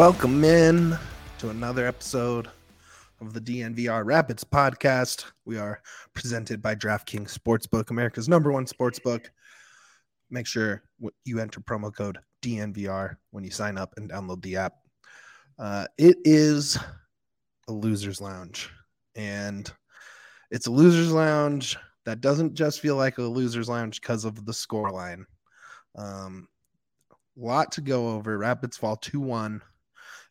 Welcome in to another episode of the DNVR Rapids podcast. We are presented by DraftKings Sportsbook, America's number one sportsbook. Make sure you enter promo code DNVR when you sign up and download the app. Uh, it is a loser's lounge, and it's a loser's lounge that doesn't just feel like a loser's lounge because of the score line. Um, lot to go over. Rapids fall 2 1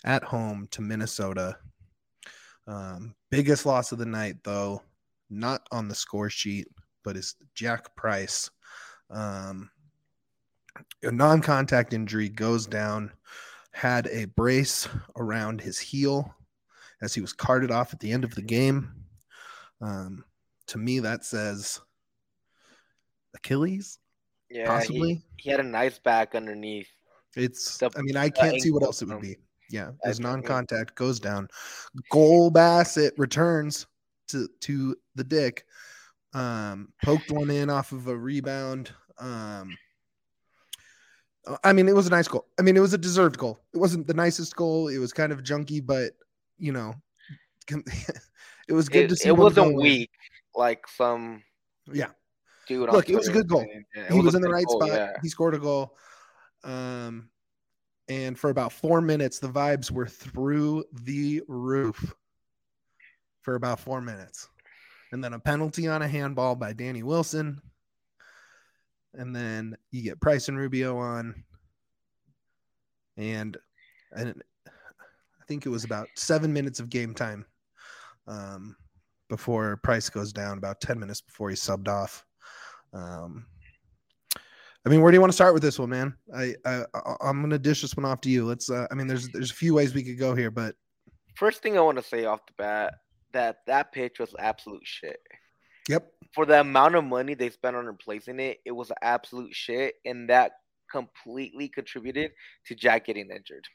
at home to Minnesota. Um, biggest loss of the night, though, not on the score sheet, but is Jack Price. Um, a non contact injury goes down, had a brace around his heel as he was carted off at the end of the game. Um, to me, that says Achilles. Yeah, possibly. He, he had a nice back underneath. It's. The, I mean, I can't see what else it would be. Yeah, there's non-contact goes down. Cole Bassett returns to to the dick. Um, poked one in off of a rebound. Um, uh, I mean, it was a nice goal. I mean, it was a deserved goal. It wasn't the nicest goal. It was kind of junky, but you know, it was good it, to see. It wasn't weak like some. Yeah. Dude, look, it was a good goal. Yeah, he was, was in the right goal, spot. Yeah. He scored a goal. Um, and for about four minutes, the vibes were through the roof for about four minutes. And then a penalty on a handball by Danny Wilson. And then you get Price and Rubio on. And, and I think it was about seven minutes of game time um, before Price goes down, about 10 minutes before he subbed off. Um, I mean, where do you want to start with this one, man? I, I I'm gonna dish this one off to you. Let's. Uh, I mean, there's there's a few ways we could go here, but first thing I want to say off the bat that that pitch was absolute shit. Yep. For the amount of money they spent on replacing it, it was absolute shit, and that completely contributed to Jack getting injured.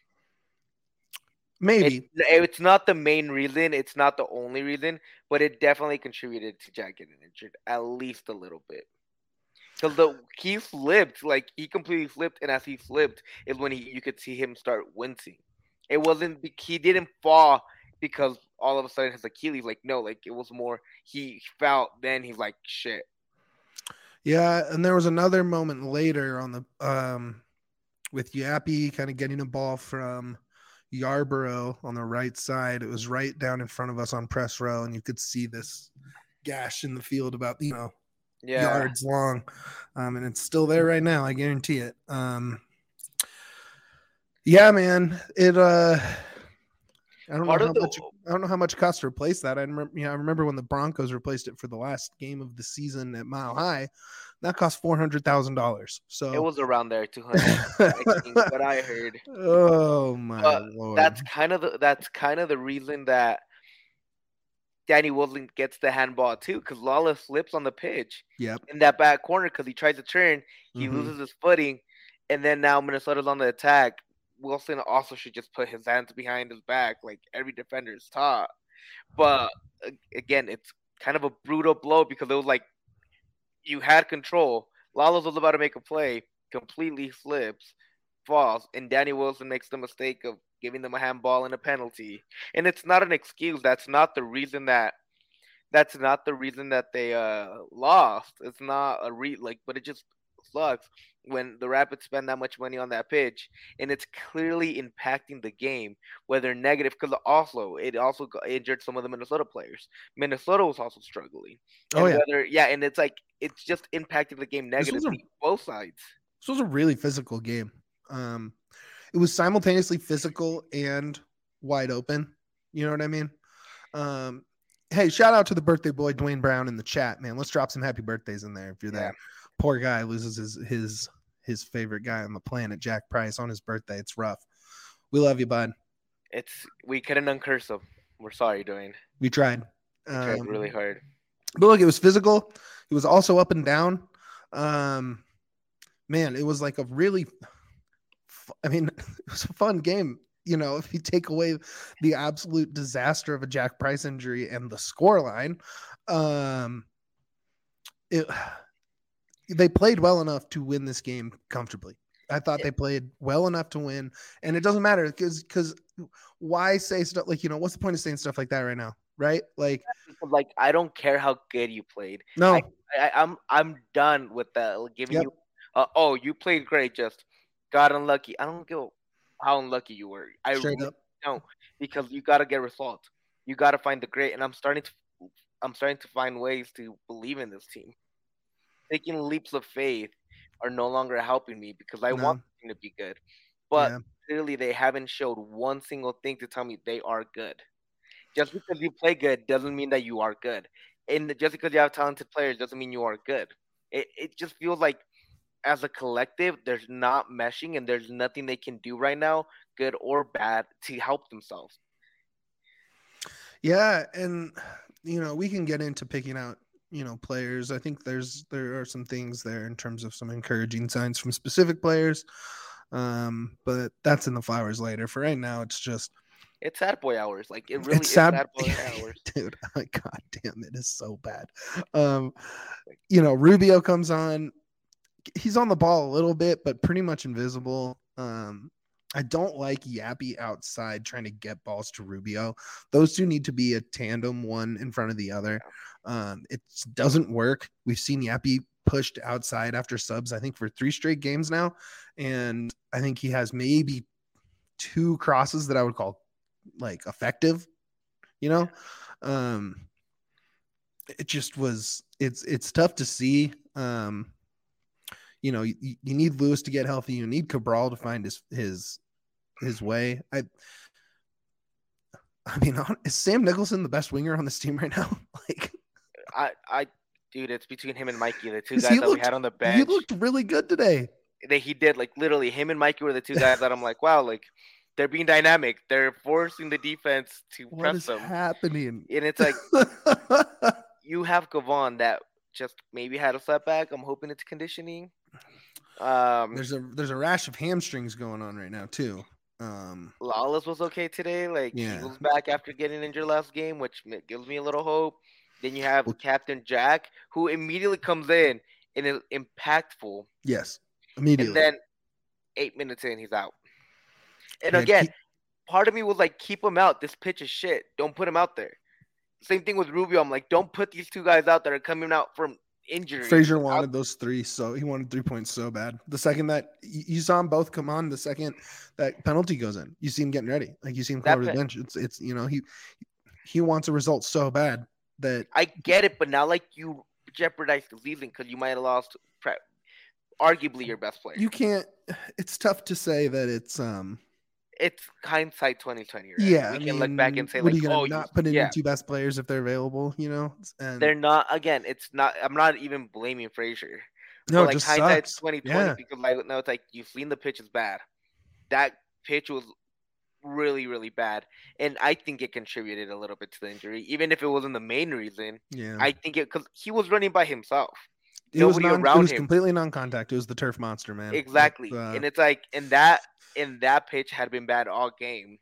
Maybe it, it's not the main reason, it's not the only reason, but it definitely contributed to Jack getting injured at least a little bit. Because the he flipped, like he completely flipped, and as he flipped is when he you could see him start wincing. It wasn't he didn't fall because all of a sudden his Achilles like no, like it was more he felt then he's like shit. Yeah, and there was another moment later on the um with Yapi kind of getting a ball from Yarbrough on the right side. It was right down in front of us on press row, and you could see this gash in the field about you know yeah. yards long, um, and it's still there right now. I guarantee it. Um, yeah, man. It. Uh, I don't Part know how the... much. I don't know how much it cost to replace that. I remember. You know, I remember when the Broncos replaced it for the last game of the season at Mile High. That cost four hundred thousand dollars. So it was around there, two hundred. what I heard. Oh my but lord! That's kind of the. That's kind of the reason that Danny Wilson gets the handball too because Lalas slips on the pitch. Yep. In that back corner because he tries to turn, he mm-hmm. loses his footing, and then now Minnesota's on the attack. Wilson also should just put his hands behind his back like every defender is taught. But again, it's kind of a brutal blow because it was like you had control. Lalas was about to make a play, completely slips, falls, and Danny Wilson makes the mistake of giving them a handball and a penalty. And it's not an excuse. That's not the reason that that's not the reason that they uh lost. It's not a re like but it just sucks when the Rapids spend that much money on that pitch and it's clearly impacting the game, whether negative because also it also injured some of the Minnesota players. Minnesota was also struggling. Oh yeah, whether, yeah, and it's like it's just impacting the game negatively a, both sides. This was a really physical game. Um, it was simultaneously physical and wide open. You know what I mean? Um, hey, shout out to the birthday boy Dwayne Brown in the chat, man. Let's drop some happy birthdays in there if you're there. Poor guy loses his his his favorite guy on the planet, Jack Price, on his birthday. It's rough. We love you, bud. It's we couldn't uncurse him. We're sorry, Dwayne. We tried. We tried um, really hard. But look, it was physical. It was also up and down. Um, man, it was like a really I mean, it was a fun game. You know, if you take away the absolute disaster of a Jack Price injury and the score line, um, it, they played well enough to win this game comfortably. I thought they played well enough to win, and it doesn't matter because because why say stuff like you know what's the point of saying stuff like that right now, right? Like, like I don't care how good you played. no, I, I, I'm I'm done with that. like, Giving Yep. you, uh, oh, you played great, just got unlucky. I don't give how unlucky you were. I straight really up, don't because you got to get results. You got to find the great, and I'm starting to I'm starting to find ways to believe in this team. Taking leaps of faith are no longer helping me because I No. want the team to be good, but yeah, clearly they haven't showed one single thing to tell me they are good. Just because you play good doesn't mean that you are good. And just because you have talented players doesn't mean you are good. It it just feels like as a collective, there's not meshing and there's nothing they can do right now, good or bad, to help themselves. yeah, and you know we can get into picking out you know players. I think there's there are some things there in terms of some encouraging signs from specific players, um, but that's in the flowers later. For right now, it's just It's sad boy hours. Like it really it's is sad, sad boy hours. dude. God damn, it is so bad. Um, you know, Rubio comes on. He's on the ball a little bit, but pretty much invisible. Um, I don't like Yapi outside trying to get balls to Rubio. Those two need to be a tandem, one in front of the other. Um, it doesn't work. We've seen Yapi pushed outside after subs, I think, for three straight games now. And I think he has maybe two crosses that I would call like effective, you know? Um, it just was it's it's tough to see. Um, you know, you, you need Lewis to get healthy. You need Cabral to find his his his way. I I mean, is Sam Nicholson the best winger on this team right now? like I I dude, it's between him and Mikey, the two guys that we had on the bench. he looked really good today. that he did like literally him and Mikey were the two guys that I'm like, wow, like they're being dynamic. They're forcing the defense to What press is them. happening? And it's like you have Gavon that just maybe had a setback. I'm hoping it's conditioning. Um there's a there's a rash of hamstrings going on right now too. Um, Lalas was okay today. Like Yeah. he was back after getting injured last game, which gives me a little hope. Then you have Well- Captain Jack, who immediately comes in and is impactful. yes, immediately. And then eight minutes in, he's out. And again, part of me was like, keep him out. This pitch is shit. Don't put him out there. Same thing with Rubio. I'm like, don't put these two guys out that are coming out from injury. Fraser wanted those three, so he wanted three points so bad. The second that you saw them both come on, the second that penalty goes in, you see him getting ready. Like you see him come over the bench. It's it's you know he he wants a result so bad that I get it, but now like you jeopardize the season because you might have lost pre- arguably your best player. you can't. It's tough to say that it's um it's hindsight 2020. Right? yeah. we I can look back and say like, are you gonna oh, not you, put in yeah, two best players if they're available? You know, and they're not. Again, it's not. I'm not even blaming Fraser. no, but like just hindsight sucks. 2020 Yeah. because like now it's like you've seen the pitch is bad. That pitch was really really bad, and I think it contributed a little bit to the injury, even if it wasn't the main reason. Yeah, I think it because he was running by himself. it was nobody non, it around was him. completely non-contact. It was the turf monster, man. Exactly, It's, uh, and it's like and that and that pitch had been bad all game.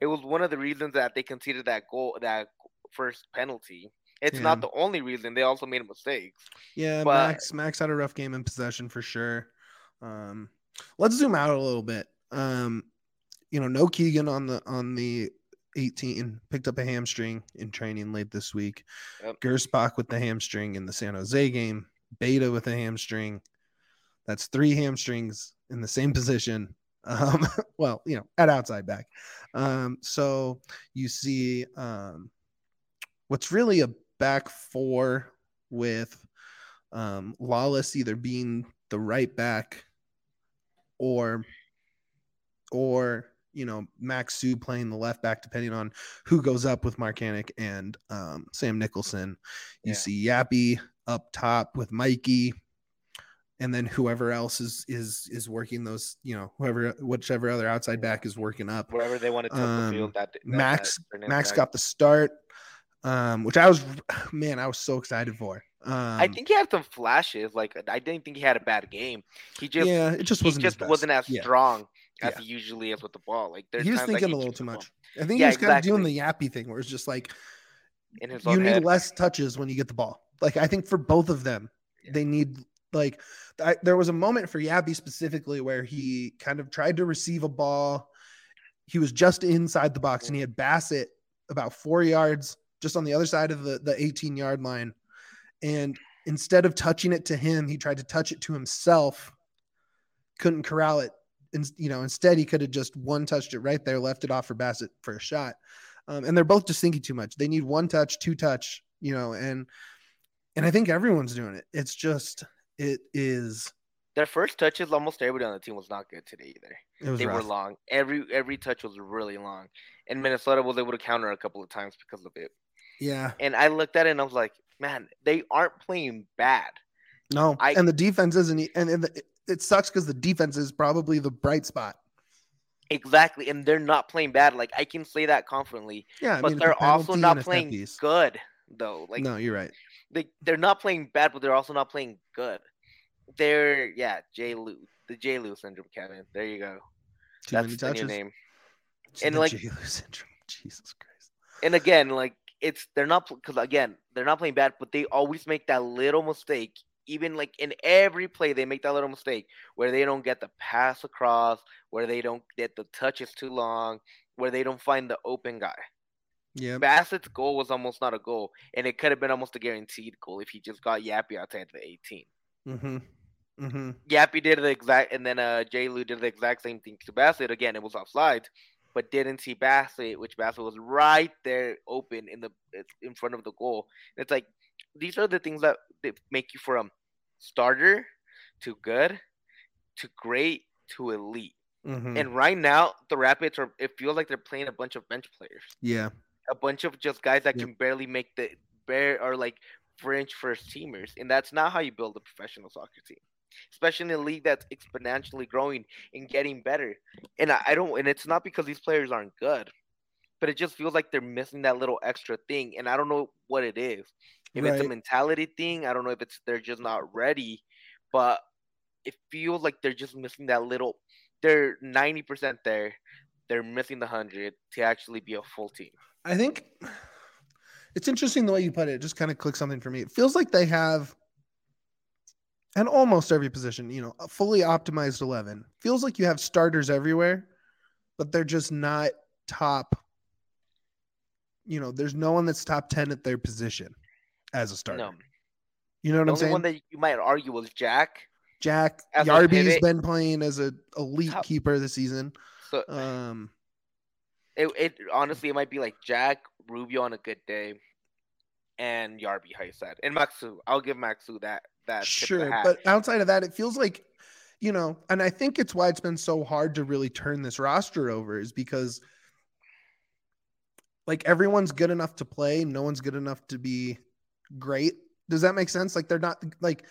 It was one of the reasons that they conceded that goal, that first penalty. It's Yeah. not the only reason. They also made mistakes. Yeah, But- Max Max had a rough game in possession for sure. Um, let's zoom out a little bit. Um, you know, no Keegan on the on the 18 picked up a hamstring in training late this week. Yep. Gersbach with the hamstring in the San Jose game. Beta with a hamstring. That's three hamstrings in the same position. Um, well, you know, at outside back. Um, so you see um, what's really a back four with um, Lalas either being the right back or or you know Maxsø playing the left back, depending on who goes up with Marcanic and um, Sam Nicholson. You Yeah. see Yapi up top with Mikey, and then whoever else is is is working those. You know, whoever whichever other outside back is working up. Wherever they want to Um, the field, that, that Max that Max got the start, um, which I was man, I was so excited for. Um, I think he had some flashes. Like I didn't think he had a bad game. He just yeah, it just wasn't. just wasn't as Yeah. strong as Yeah. he usually is with the ball. Like He was like, thinking a little too much. I think Yeah, he was kind of doing the yappy thing, where it's just like you need head. less touches when you get the ball. Like I think for both of them, they need Like I, there was a moment for Yapi specifically where he kind of tried to receive a ball. He was just inside the box and he had Bassett about four yards just on the other side of the, the 18 yard line. And instead of touching it to him, he tried to touch it to himself, couldn't corral it. And, you know, instead he could have just one touched it right there, left it off for Bassett for a shot. Um, and they're both just thinking too much. They need one touch, two touch, you know, and and I think everyone's doing it. It's just it is their first touches. Almost everybody on the team was not good today either. They rough. were long. Every every touch was really long, and Minnesota was able to counter a couple of times because of it. Yeah. And I looked at it and I was like, man, they aren't playing bad. No, I, and the defense isn't, and, and the, it sucks because the defense is probably the bright spot. Exactly, and they're not playing bad. Like I can say that confidently. Yeah, I but mean, they're also not playing good though. Like no, you're right. They they're not playing bad, but they're also not playing good. They're yeah, J. Lou, the J. Lou syndrome, Kevin. There you go. Too That's the new name. It's and like J. Lou syndrome, Jesus Christ. And again, like it's they're not because again they're not playing bad, but they always make that little mistake even like in every play they make that little mistake where they don't get the pass across, where they don't get the touches too long, where they don't find the open guy. Yeah. Bassett's goal was almost not a goal, and it could have been almost a guaranteed goal if he just got Yapi outside the 18. Mm-hmm. Mm-hmm. Yapi did the exact, and then uh, Jay Lou did the exact same thing to Bassett. Again, it was offside, but didn't see Bassett, which Bassett was right there open in the in front of the goal. It's like these are the things that, that make you from starter to good to great to elite. Mm-hmm. And right now, the Rapids are. It feels like they're playing a bunch of bench players. Yeah, a bunch of just guys that can barely make the bare or like fringe first teamers, and that's not how you build a professional soccer team. Especially in a league that's exponentially growing and getting better. And I, I don't. And it's not because these players aren't good, but it just feels like they're missing that little extra thing, and I don't know what it is. If right. it's a mentality thing, I don't know if it's they're just not ready, but it feels like they're just missing that little. They're ninety percent there. They're missing the hundred to actually be a full team. I think it's interesting the way you put it. It just kind of clicks something for me. It feels like they have, and almost every position, you know, a fully optimized eleven. Feels like you have starters everywhere, but they're just not top. You know, there's no one that's top ten at their position as a starter. No. You know what the I'm saying? The one that you might argue was Jack. Jack Yarby's been playing as an elite Top. keeper this season. So, um, it, it honestly it might be like Jack Rubio on a good day, and Yarby, how you said, and Maxsø. I'll give Maxsø that that. Sure, but outside of that, it feels like, you know, and I think it's why it's been so hard to really turn this roster over is because like everyone's good enough to play, no one's good enough to be great. Does that make sense? Like they're not like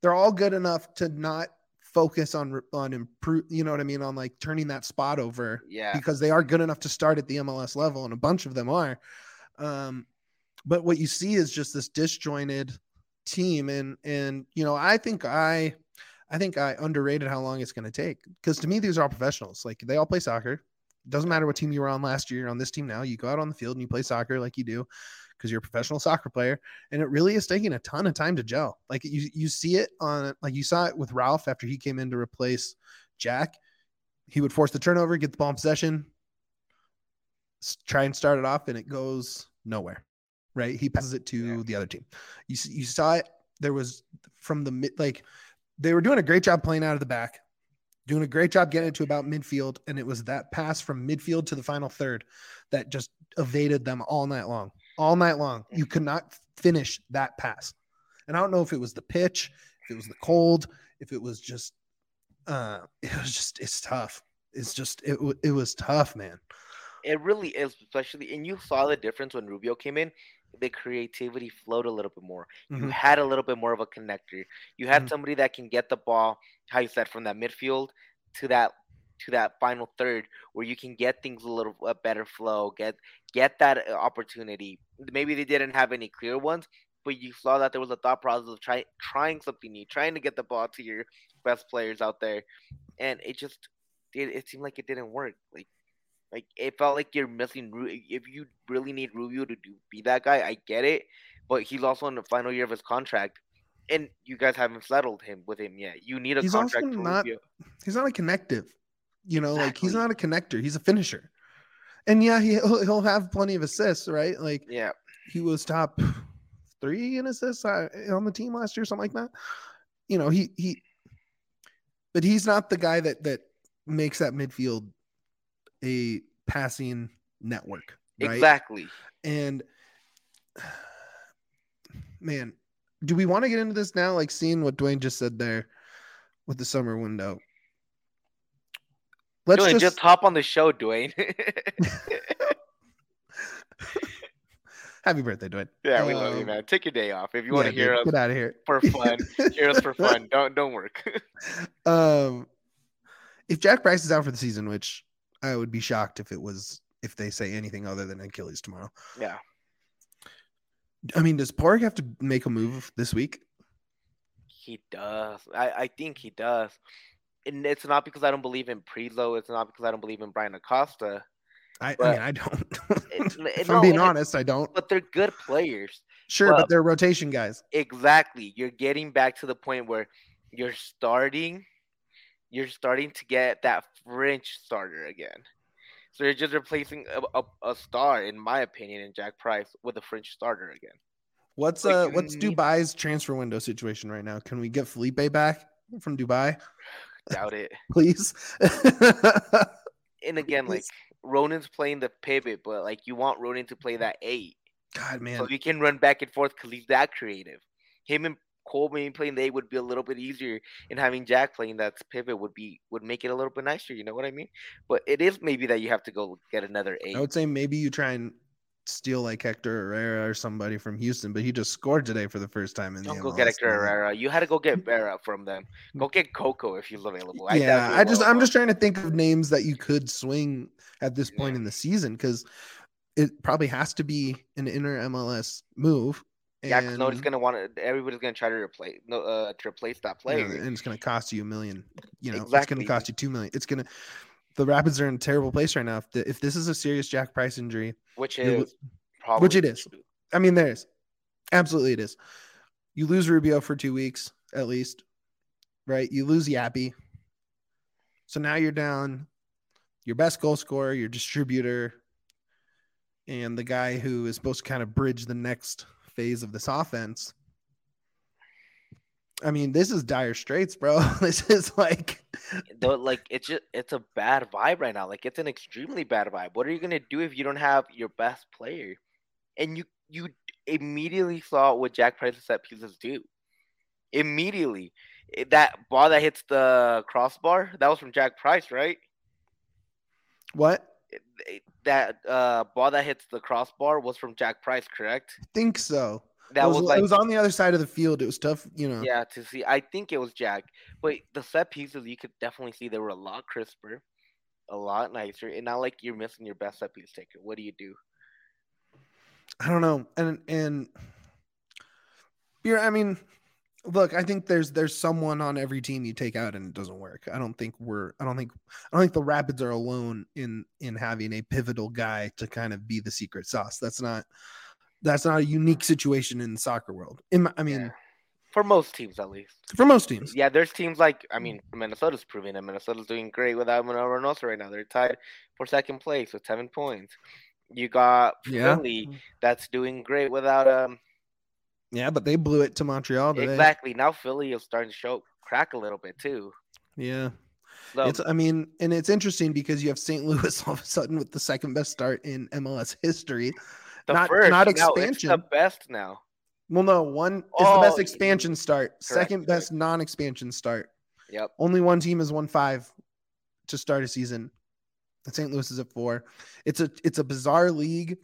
they're all good enough to not focus on on improve. You know what I mean? On like turning that spot over. Yeah. Because they are good enough to start at the MLS level, and a bunch of them are. Um, but what you see is just this disjointed team, and and you know I think I. I think I underrated how long it's going to take because to me these are all professionals. Like they all play soccer. Doesn't matter what team you were on last year. on this team now. You go out on the field and you play soccer like you do because you're a professional soccer player and it really is taking a ton of time to gel. Like you you see it on like you saw it with Ralph after he came in to replace Jack. He would force the turnover get the ball in possession try and start it off and it goes nowhere right? He passes it to yeah. the other team. You you saw it. There was from the mid like they were doing a great job playing out of the back doing a great job getting it to about midfield and it was that pass from midfield to the final third that just evaded them all night long all night long. You could not finish that pass. And I don't know if it was the pitch, if it was the cold, if it was just, uh, it was just, it's tough. It's just, it, it was tough, man. It really is, especially, and you saw the difference when Rubio came in. The creativity flowed a little bit more. Mm-hmm. You had a little bit more of a connector. You had mm-hmm. somebody that can get the ball, how you said, from that midfield to that to that final third where you can get things a little a better flow, get get that uh, opportunity. Maybe they didn't have any clear ones, but you saw that there was a thought process of trying trying something new, trying to get the ball to your best players out there, and it just it, it seemed like it didn't work. Like like it felt like you're missing. If you really need Rubio to do, be that guy, I get it, but he's also in the final year of his contract. and you guys haven't settled him with him yet. You need a He's contract also not- Rubio. He's not a connective. You know, like he's not a connector. He's a finisher. And yeah, he, he'll, he'll have plenty of assists, right? Like Yeah, he was top three in assists uh, on the team last year, something like that. You know, he he, but he's not the guy that that makes that midfield a passing network, right? exactly. And man, do we want to get into this now? Like seeing what Dwayne just said there with the summer window. Let's just, just, hop on the show, Dwayne. happy birthday, Dwayne. yeah, we love you, Um, man. Take your day off if you want to hear dude, us get out of here for fun. hear us for fun. Don't don't work. um, if Jack Price is out for the season, which I would be shocked if it was if they say anything other than Achilles tomorrow. yeah, I mean, does Park have to make a move this week? he does. I I think he does. And it's not because I don't believe in Priso. It's not because I don't believe in Brian Acosta. I, I mean, I don't. If no, I'm being honest, I don't. But they're good players. Sure, but well- they're rotation guys. Exactly. You're getting back to the point where you're starting you're starting to get that French starter again. So you're just replacing a, a, a star, in my opinion, in Jack Price with a French starter again. What's Like, uh what's Dubai's transfer window situation right now? Can we get Felipe back from Dubai, Doubt it. please? And again, like Ronan's playing the pivot, but like you want Ronan to play that eight. God, man. So he can run back and forth because he's that creative. Him and Cole maybe playing the eight would be a little bit easier, and having Jack playing that pivot would be would make it a little bit nicer. You know what I mean? But it is maybe that you have to go get another eight. I would say maybe you try and steal like Hector Herrera or somebody from Houston, but he just scored today for the first time in Don't the go MLS get Hector. Herrera. You had to go get Vera from them. Go get Coco if he's available. I yeah, I just I'm just trying to think of names that you could swing at this point Yeah. in the season because it probably has to be an inner MLS move. yeah, because nobody's gonna want to. Everybody's gonna try to replace no uh to replace that player. and it's going to cost you a million. You know, it's going to cost you two million. It's going to. The Rapids are in a terrible place right now. If, the, if this is a serious Jack Price injury, which lo- is probably which it is. I mean, there is absolutely it is. You lose Rubio for two weeks at least, right? You lose Yapi, so now you're down your best goal scorer, your distributor, and the guy who is supposed to kind of bridge the next phase of this offense. I mean, this is dire straits, bro. This is like, Though, like it's just it's a bad vibe right now. Like it's an extremely bad vibe. What are you gonna do if you don't have your best player? And you you immediately saw what Jack Price's set pieces do. Immediately, that ball that hits the crossbar that was from Jack Price, right? what? That uh, ball that hits the crossbar was from Jack Price, correct? think so. That it was, was like it was on the other side of the field. It was tough, you know. yeah to see. I think it was Jack, but the set pieces you could definitely see they were a lot crisper, a lot nicer, and not like you're missing your best set piece taker. What do you do? I don't know. And and you're I mean, look, I think there's there's someone on every team you take out and it doesn't work. I don't think we're I don't think I don't think the Rapids are alone in in having a pivotal guy to kind of be the secret sauce. That's not that's not a unique situation in the soccer world. In my, I mean, Yeah. For most teams, at least. for most teams. Yeah, there's teams like I mean, Minnesota's proving it. Minnesota's doing great without Reynoso right now. They're tied for second place with seven points. You got Yeah. Philly that's doing great without um Yeah, but they blew it to Montreal today. exactly. Now Philly is starting to show crack a little bit too. Yeah. So It's I mean, and it's interesting because you have St. Louis all of a sudden with the second best start in MLS history. The not- first not now, it's the best now. Well, no, one is the Oh, best y- expansion start, second correct. best non-expansion start. Yep. Only one team has won five to start a season. St. Louis is at four. It's a it's a bizarre league,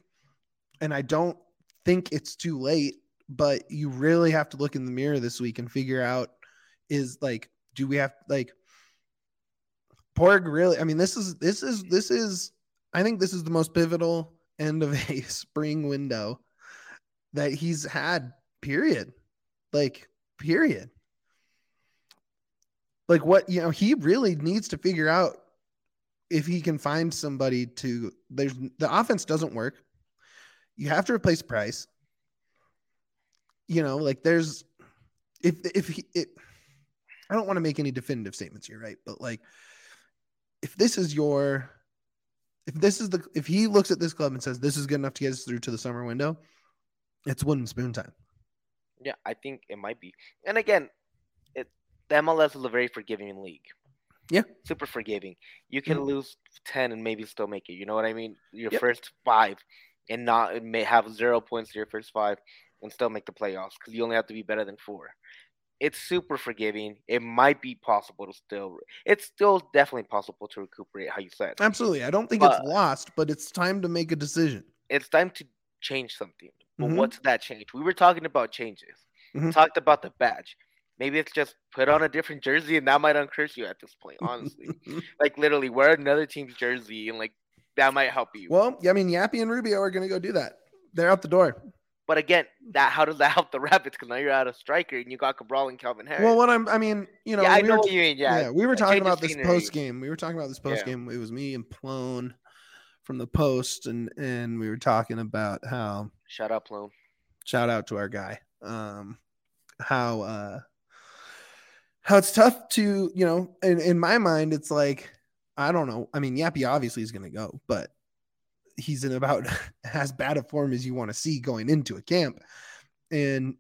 and I don't think it's too late. But you really have to look in the mirror this week and figure out is like, do we have like Porg really? I mean, this is this is this is I think this is the most pivotal end of a spring window that he's had. Period. Like period. Like what you know, he really needs to figure out if he can find somebody to. There's the offense doesn't work. You have to replace Price. You know, like there's if if he it, I don't want to make any definitive statements here, right? But like, if this is your, if this is the, if he looks at this club and says this is good enough to get us through to the summer window, it's wooden spoon time. Yeah, I think it might be. And again, it the MLS is a very forgiving league. Yeah. Super forgiving. You can Mhm. lose 10 and maybe still make it. You know what I mean? Your Yep. first five and not may have zero points to your first five and still make the playoffs because you only have to be better than four. It's super forgiving. It might be possible to still. It's still definitely possible to recuperate, how you said. Absolutely. I don't think But- it's lost, but it's time to make a decision. It's time to change something. But Mhm. what's that change? We were talking about changes. Mhm. Talked about the badge. Maybe it's just put on a different jersey and that might uncurse you at this point, honestly. like literally wear another team's jersey and like that might help you. well, yeah, I mean, Yapi and Rubio are going to go do that. They're out the door. But again, that how does that help the Rapids? Because now you're out of striker and you got Cabral and Calvin Harris. Well, what I'm, I mean, you know, yeah, I we know were what you mean. Yeah, yeah, we were talking about this post game. We were talking about this post game. It was me and Plone from the post, and and we were talking about how Shut up, Plone, shout out to our guy. Um, how uh, how it's tough to you know, in in my mind, it's like I don't know. I mean, Yapi obviously is going to go, but he's in about as bad a form as you want to see going into a camp. And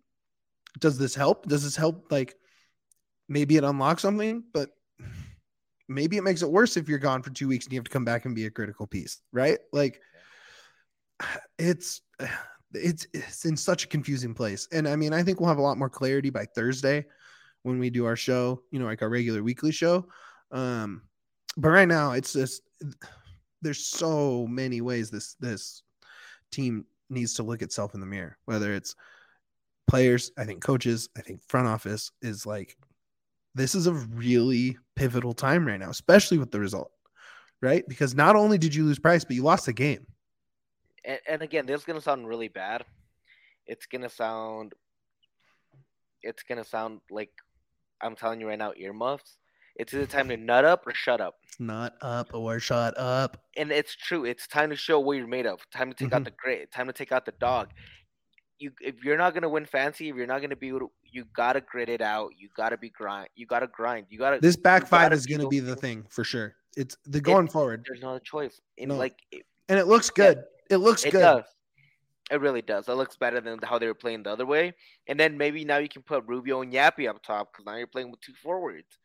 does this help? Does this help? Like maybe it unlocks something, but maybe it makes it worse if you're gone for two weeks and you have to come back and be a critical piece, right? Like it's it's it's in such a confusing place. And I mean, I think we'll have a lot more clarity by Thursday when we do our show, you know, like our regular weekly show. Um, but right now it's just there's so many ways this this team needs to look itself in the mirror, whether it's players, I think coaches, I think front office is like this is a really pivotal time right now, especially with the result, right? Because not only did you lose price, but you lost the game. And, and again, this is gonna sound really bad. It's gonna sound. It's gonna sound like I'm telling you right now, earmuffs. It's either time to nut up or shut up. Not up or shut up. and it's true. It's time to show what you're made of. Time to take out Mhm. the grit. Time to take out the dog. You, if you're not gonna win fancy, if you're not gonna be, able to, you gotta grit it out. You gotta be grind. You gotta grind. You gotta. This back five is going to be the thing for sure. It's the going forward, There's no other choice. And No. like it, and it looks Yeah. good. It looks it good. does. It really does. It looks better than how they were playing the other way. And then maybe now you can put Rubio and Yapi up top because now you're playing with two forwards.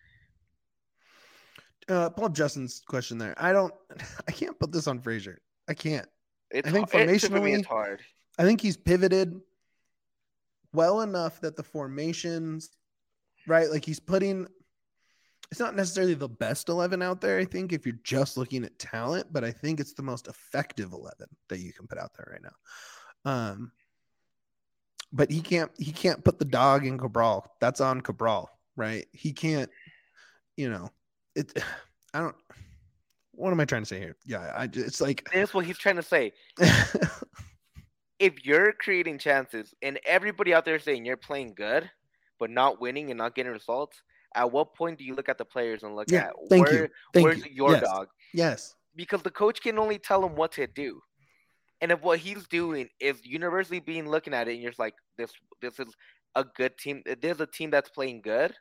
Uh, pull up Justin's question there. I don't. I can't put this on Fraser. I can't. It's I think hard. It- to me, formationally- it's hard. I think he's pivoted well enough that the formations, right? Like he's putting. It's not necessarily the best eleven out there. I think if you're just looking at talent, but I think it's the most effective eleven that you can put out there right now. Um, but he can't. He can't put the dog in Cabral. That's on Cabral, right? He can't. You know, it. I don't. What am I trying to say here? Yeah, I. It's like. That's what he's trying to say. if you're creating chances and everybody out there saying you're playing good but not winning and not getting results, at what point do you look at the players and look Yeah, at thank where, you. Thank where's you. your yes. dog? Yes. Because the coach can only tell him what to do. And if what he's doing is universally being looking at it and you're just like, this this is a good team. There's a team that's playing good,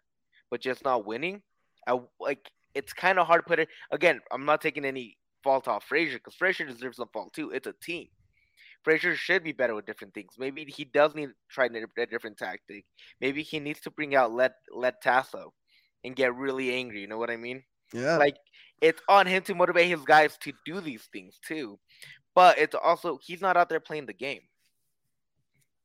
but just not winning. I, like it's kind of hard to put it. Again, I'm not taking any fault off Fraser because Fraser deserves some fault too. It's a team. Fraser should be better with different things. Maybe he does need to try a different tactic. Maybe he needs to bring out let let Tasso and get really angry. You know what I mean? Yeah. Like it's on him to motivate his guys to do these things too. But it's also he's not out there playing the game.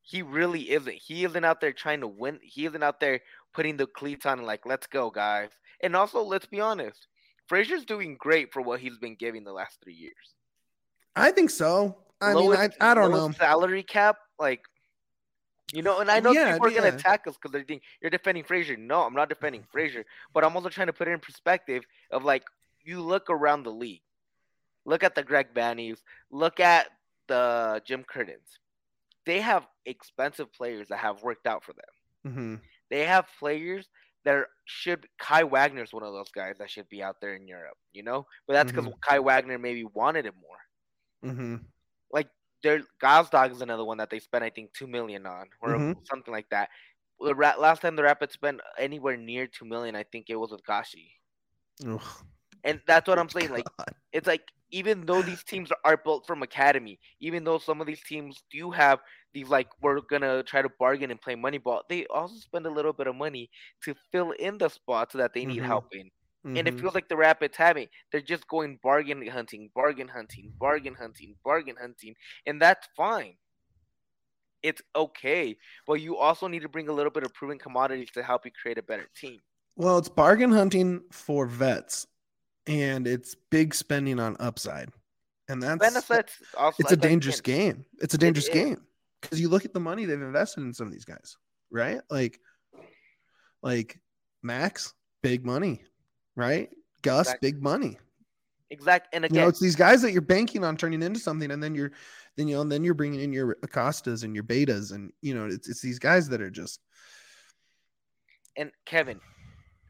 He really isn't. He isn't out there trying to win. He isn't out there putting the cleats on and like, let's go, guys. And also, let's be honest, Fraser's doing great for what he's been giving the last three years. I think so. I mean, I, I don't know. Salary cap, like, you know, and I know Yeah, people are yeah. gonna attack us because they think you're defending Fraser. No, I'm not defending Fraser, but I'm also trying to put it in perspective of like you look around the league, look at the Greg Vanneys, look at the Jim Curtins. They have expensive players that have worked out for them. hmm They have players that are, should Kai Wagner's one of those guys that should be out there in Europe, you know. But that's because Kai Wagner maybe wanted it more. hmm Like there, Gazdag is another one that they spent I think two million on or Mhm. something like that. the Ra- last time the Rapids spent anywhere near two million, I think it was with Gashi. Ugh, And that's what I'm saying. Like God. it's like even though these teams are built from academy, even though some of these teams do have these like we're gonna try to bargain and play money ball, they also spend a little bit of money to fill in the spots that they need Mhm. help in. And it Mhm. feels like the Rapids having they're just going bargain hunting, bargain hunting, bargain hunting, bargain hunting, and that's fine. It's okay, but you also need to bring a little bit of proven commodities to help you create a better team. Well, it's bargain hunting for vets, and it's big spending on upside, and that's Benefits also it's a dangerous game. It's a dangerous is. game because you look at the money they've invested in some of these guys, right? Like, like Max, big money, right? Gus, Exactly. big money. Exact, and You again, know, it's these guys that you're banking on turning into something, and then you're, then you know, and then you're bringing in your Acostas and your Betas, and you know, it's it's these guys that are just and Kevin,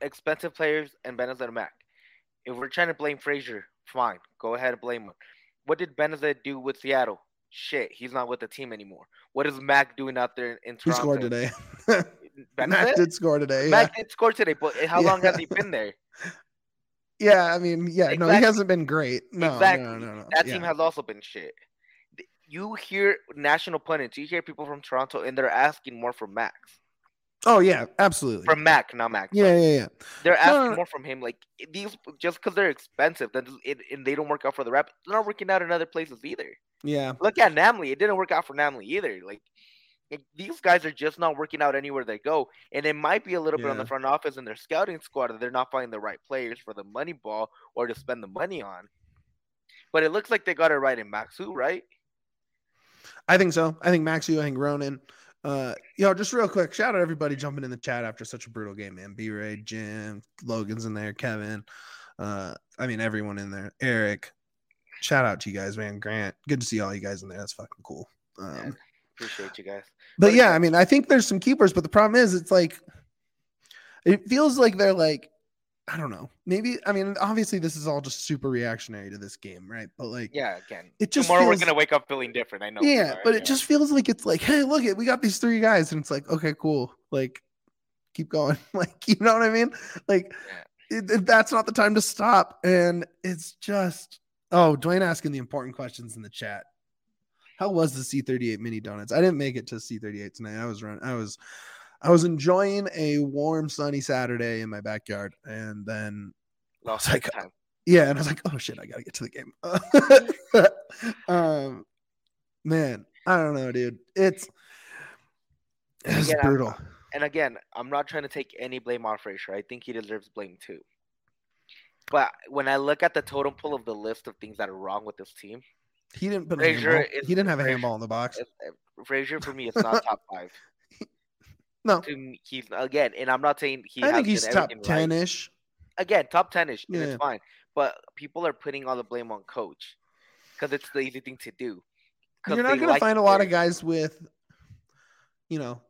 expensive players and Benazet Mac. If we're trying to blame Fraser, fine, go ahead and blame him. What did Benazet do with Seattle? Shit, he's not with the team anymore. What is Mac doing out there in Toronto? he scored today. Mac did score today. Mac yeah. did score today, but how long has he been there? Yeah, I mean, yeah, no, he hasn't been great. No, exactly. no, no, no. That yeah. team has also been shit. You hear national pundits, you hear people from Toronto, and they're asking more from Max. Oh yeah, absolutely. From Mac, not Mac. yeah, yeah, yeah. They're asking no, no. more from him. Like these, just because they're expensive, then it, and they don't work out for the rep. They're not working out in other places either. Yeah. Look at Namli; it didn't work out for Namli either. Like it- these guys are just not working out anywhere they go, and it might be a little bit on the front office and their scouting squad that they're not finding the right players for the money ball or to spend the money on. But it looks like they got it right in Maxsø, right? I think so. I think Maxsø, I think Ronan. Uh, yo, just real quick, shout out everybody jumping in the chat after such a brutal game, man. B Ray, Jim, Logan's in there, Kevin. Uh, I mean everyone in there. Eric. Shout out to you guys, man. Grant. Good to see all you guys in there. That's fucking cool. Um, Yeah. Appreciate you guys. But But yeah, I mean, I think there's some keepers, but the problem is, it's like, it feels like they're like, I don't know. Maybe I mean, obviously, this is all just super reactionary to this game, right? But like, Yeah, again. it just Tomorrow feels, we're gonna wake up feeling different. I know. yeah, are, but yeah. it just feels like it's like, hey, look it, we got these three guys, and it's like, okay, cool, like, keep going, like, you know what I mean? Like, it, it- that's not the time to stop, and it's just, oh, Dwayne asking the important questions in the chat. How was the C38 mini donuts? I didn't make it to C38 tonight. I was running. I was, I was enjoying a warm, sunny Saturday in my backyard, and then lost it's like- time. yeah, and I was like, oh shit, I gotta get to the game. um, man, I don't know, dude. It's it's I'm- brutal. And again, I'm not trying to take any blame off Fraser. I think he deserves blame too. But when I look at the totem pole of the list of things that are wrong with this team, He didn't put a Fraser He didn't have a handball in the box. Fraser for me is not top five. No, To he's again, and I'm not saying he. I has think he's top ten ish. Again, top ten-ish, and it's fine. But people are putting all the blame on coach because it's the easy thing to do. You're not gonna like find a lot of guys with, you know,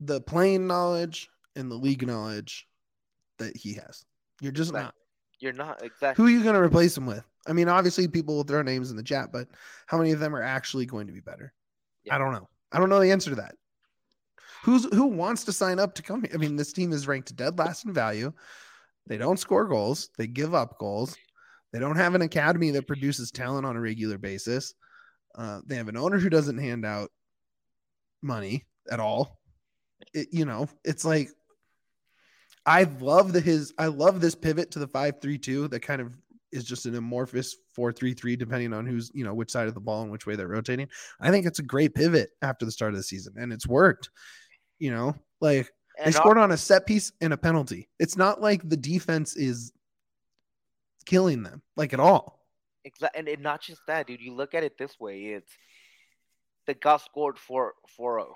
the playing knowledge and the league knowledge that he has. You're just Right. not. You're not exactly. Who are you going to replace him with? I mean, obviously, people will throw names in the chat, but how many of them are actually going to be better? Yeah. I don't know. I don't know the answer to that. Who's who wants to sign up to come here? I mean, this team is ranked dead last in value. They don't score goals. They give up goals. They don't have an academy that produces talent on a regular basis. Uh, they have an owner who doesn't hand out money at all. It, you know, it's like I love the his I love this pivot to the 5-3-2 that kind of is just an amorphous 4-3-3 depending on who's, you know, which side of the ball and which way they're rotating. I think it's a great pivot after the start of the season and it's worked. You know, like they scored on a set piece and a penalty. It's not like the defense is killing them like at all. Exa- and, and not just that, dude. You look at it this way: it's the got scored for 4-0.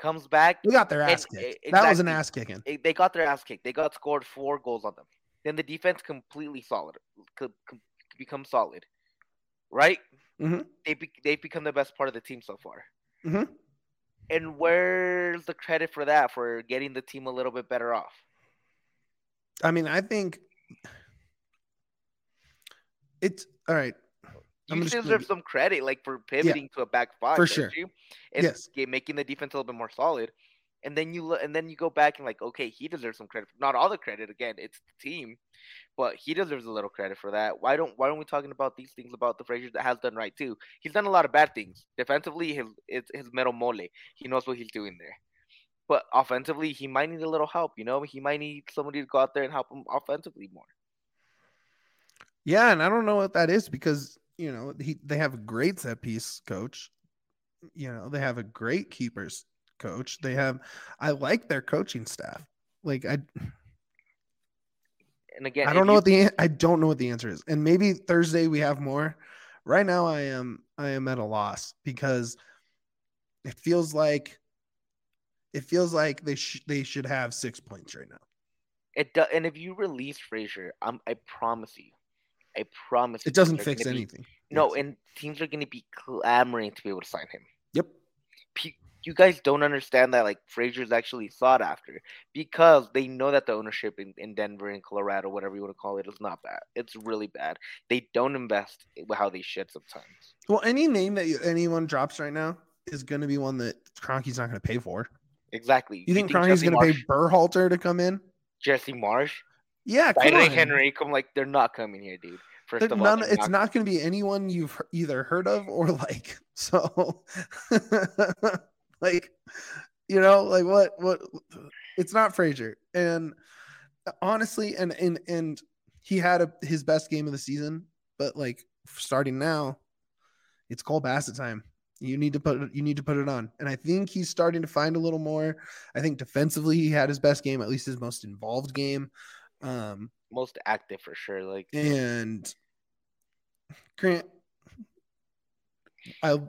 Comes back, We got their And- ass kicked. e- That was an ass kicking. they got their ass kicked. They got scored four goals on them. Then the defense completely solid, could, could become solid, right? Mhm. They be, they've become the best part of the team so far. Mhm. And where's the credit for that? For getting the team a little bit better off? I mean, I think it's all right. I'm You gonna deserve some credit, like for pivoting to a back five, For sure. You? And Yes. making the defense a little bit more solid. And then you and then you go back and like, okay, he deserves some credit. Not all the credit. Again, it's the team, but he deserves a little credit for that. Why don't Why aren't we talking about these things about the Fraser that has done right too? He's done a lot of bad things defensively. His it's his metal mole. He knows what he's doing there. But offensively, he might need a little help. You know, he might need somebody to go out there and help him offensively more. Yeah, and I don't know what that is because you know he they have a great set piece coach. You know they have a great keepers coach. They have I like their coaching staff. Like I and again, I don't know you, what the I don't know what the answer is. And maybe Thursday we have more. Right now I am I am at a loss because it feels like it feels like they sh- they should have 6 points right now. It does, and if you release Fraser, I'm I promise you. I promise it doesn't fix anything. Be, no, and teams are going to be clamoring to be able to sign him. Yep you guys don't understand that like Fraser's actually sought after because they know that the ownership in, in Denver and Colorado, whatever you want to call it, is not bad. It's really bad. They don't invest how they should sometimes. Well, any name that you, anyone drops right now is going to be one that Kroenke's not going to pay for. Exactly. You, you think, think going to pay Berhalter to come in? Jesse Marsch. Yeah, come on. Henry, come like they're not coming here, dude. First of none, all, it's not, not going to be anyone you've either heard of or like. So like, you know, like what what it's not Fraser. And honestly, and and and he had a, his best game of the season, but like starting now, it's Cole Bassett time. You need to put you need to put it on. And I think he's starting to find a little more. I think defensively he had his best game, at least his most involved game. Um most active for sure. Like and Grant I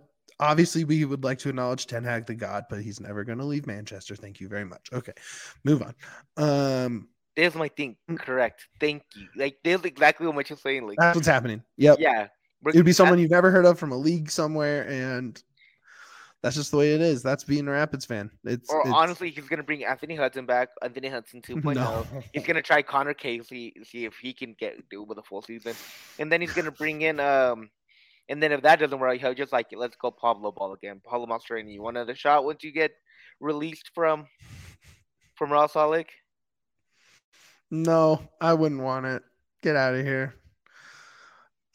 obviously we would like to acknowledge Ten Hag the God, but he's never going to leave Manchester. Thank you very much. Okay, move on. Um, there's my thing. Mm. Correct. Thank you. Like there's exactly what you're saying. Like that's what's happening. Yep. Yeah. It would be someone you've never heard of from a league somewhere, and that's just the way it is. That's being a Rapids fan. It's or it's... honestly, he's gonna bring Anthony Hudson back. Anthony Hudson 2.0. No. He's gonna try Conor Casey, see if he can get do with a full season, and then he's gonna bring in um and then if that doesn't work, he'll just like let's go Pablo ball again. Pablo Mastroeni, you want another shot once you get released from from Ross Lake? No, I wouldn't want it. Get out of here.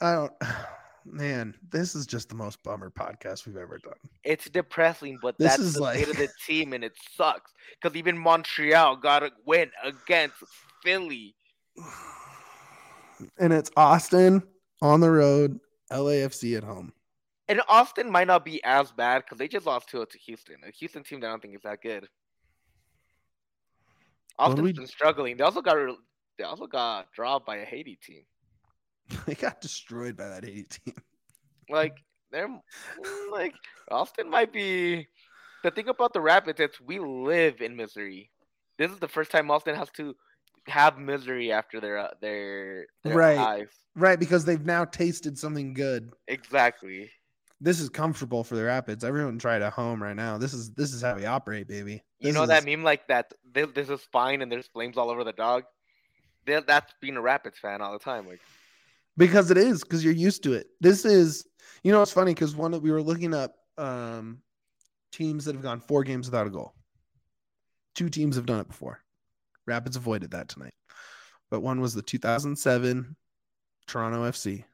I don't man, this is just the most bummer podcast we've ever done. It's depressing, but this that's is the like... state of the team, and it sucks because even Montreal got a win against Philly, and it's Austin on the road LAFC at home. And Austin might not be as bad because they just lost to to Houston. A Houston team that I don't think is that good. Austin's we... been struggling. They also got they also got dropped by a Haiti team. they got destroyed by that Haiti team. Like they're like Austin might be. The thing about the Rapids is we live in misery. This is the first time Austin has to have misery after their uh, their, their right. highs. right because they've now tasted something good. Exactly. This is comfortable for the rapids. Everyone try it at home right now. This is this is how we operate baby. This you know is... that meme like that this is fine and there's flames all over the dog? That's being a rapids fan all the time like. Because it is because you're used to it. This is you know it's funny because one that we were looking up um teams that have gone four games without a goal. Two teams have done it before Rapids avoided that tonight. But one was the 2007 Toronto FC.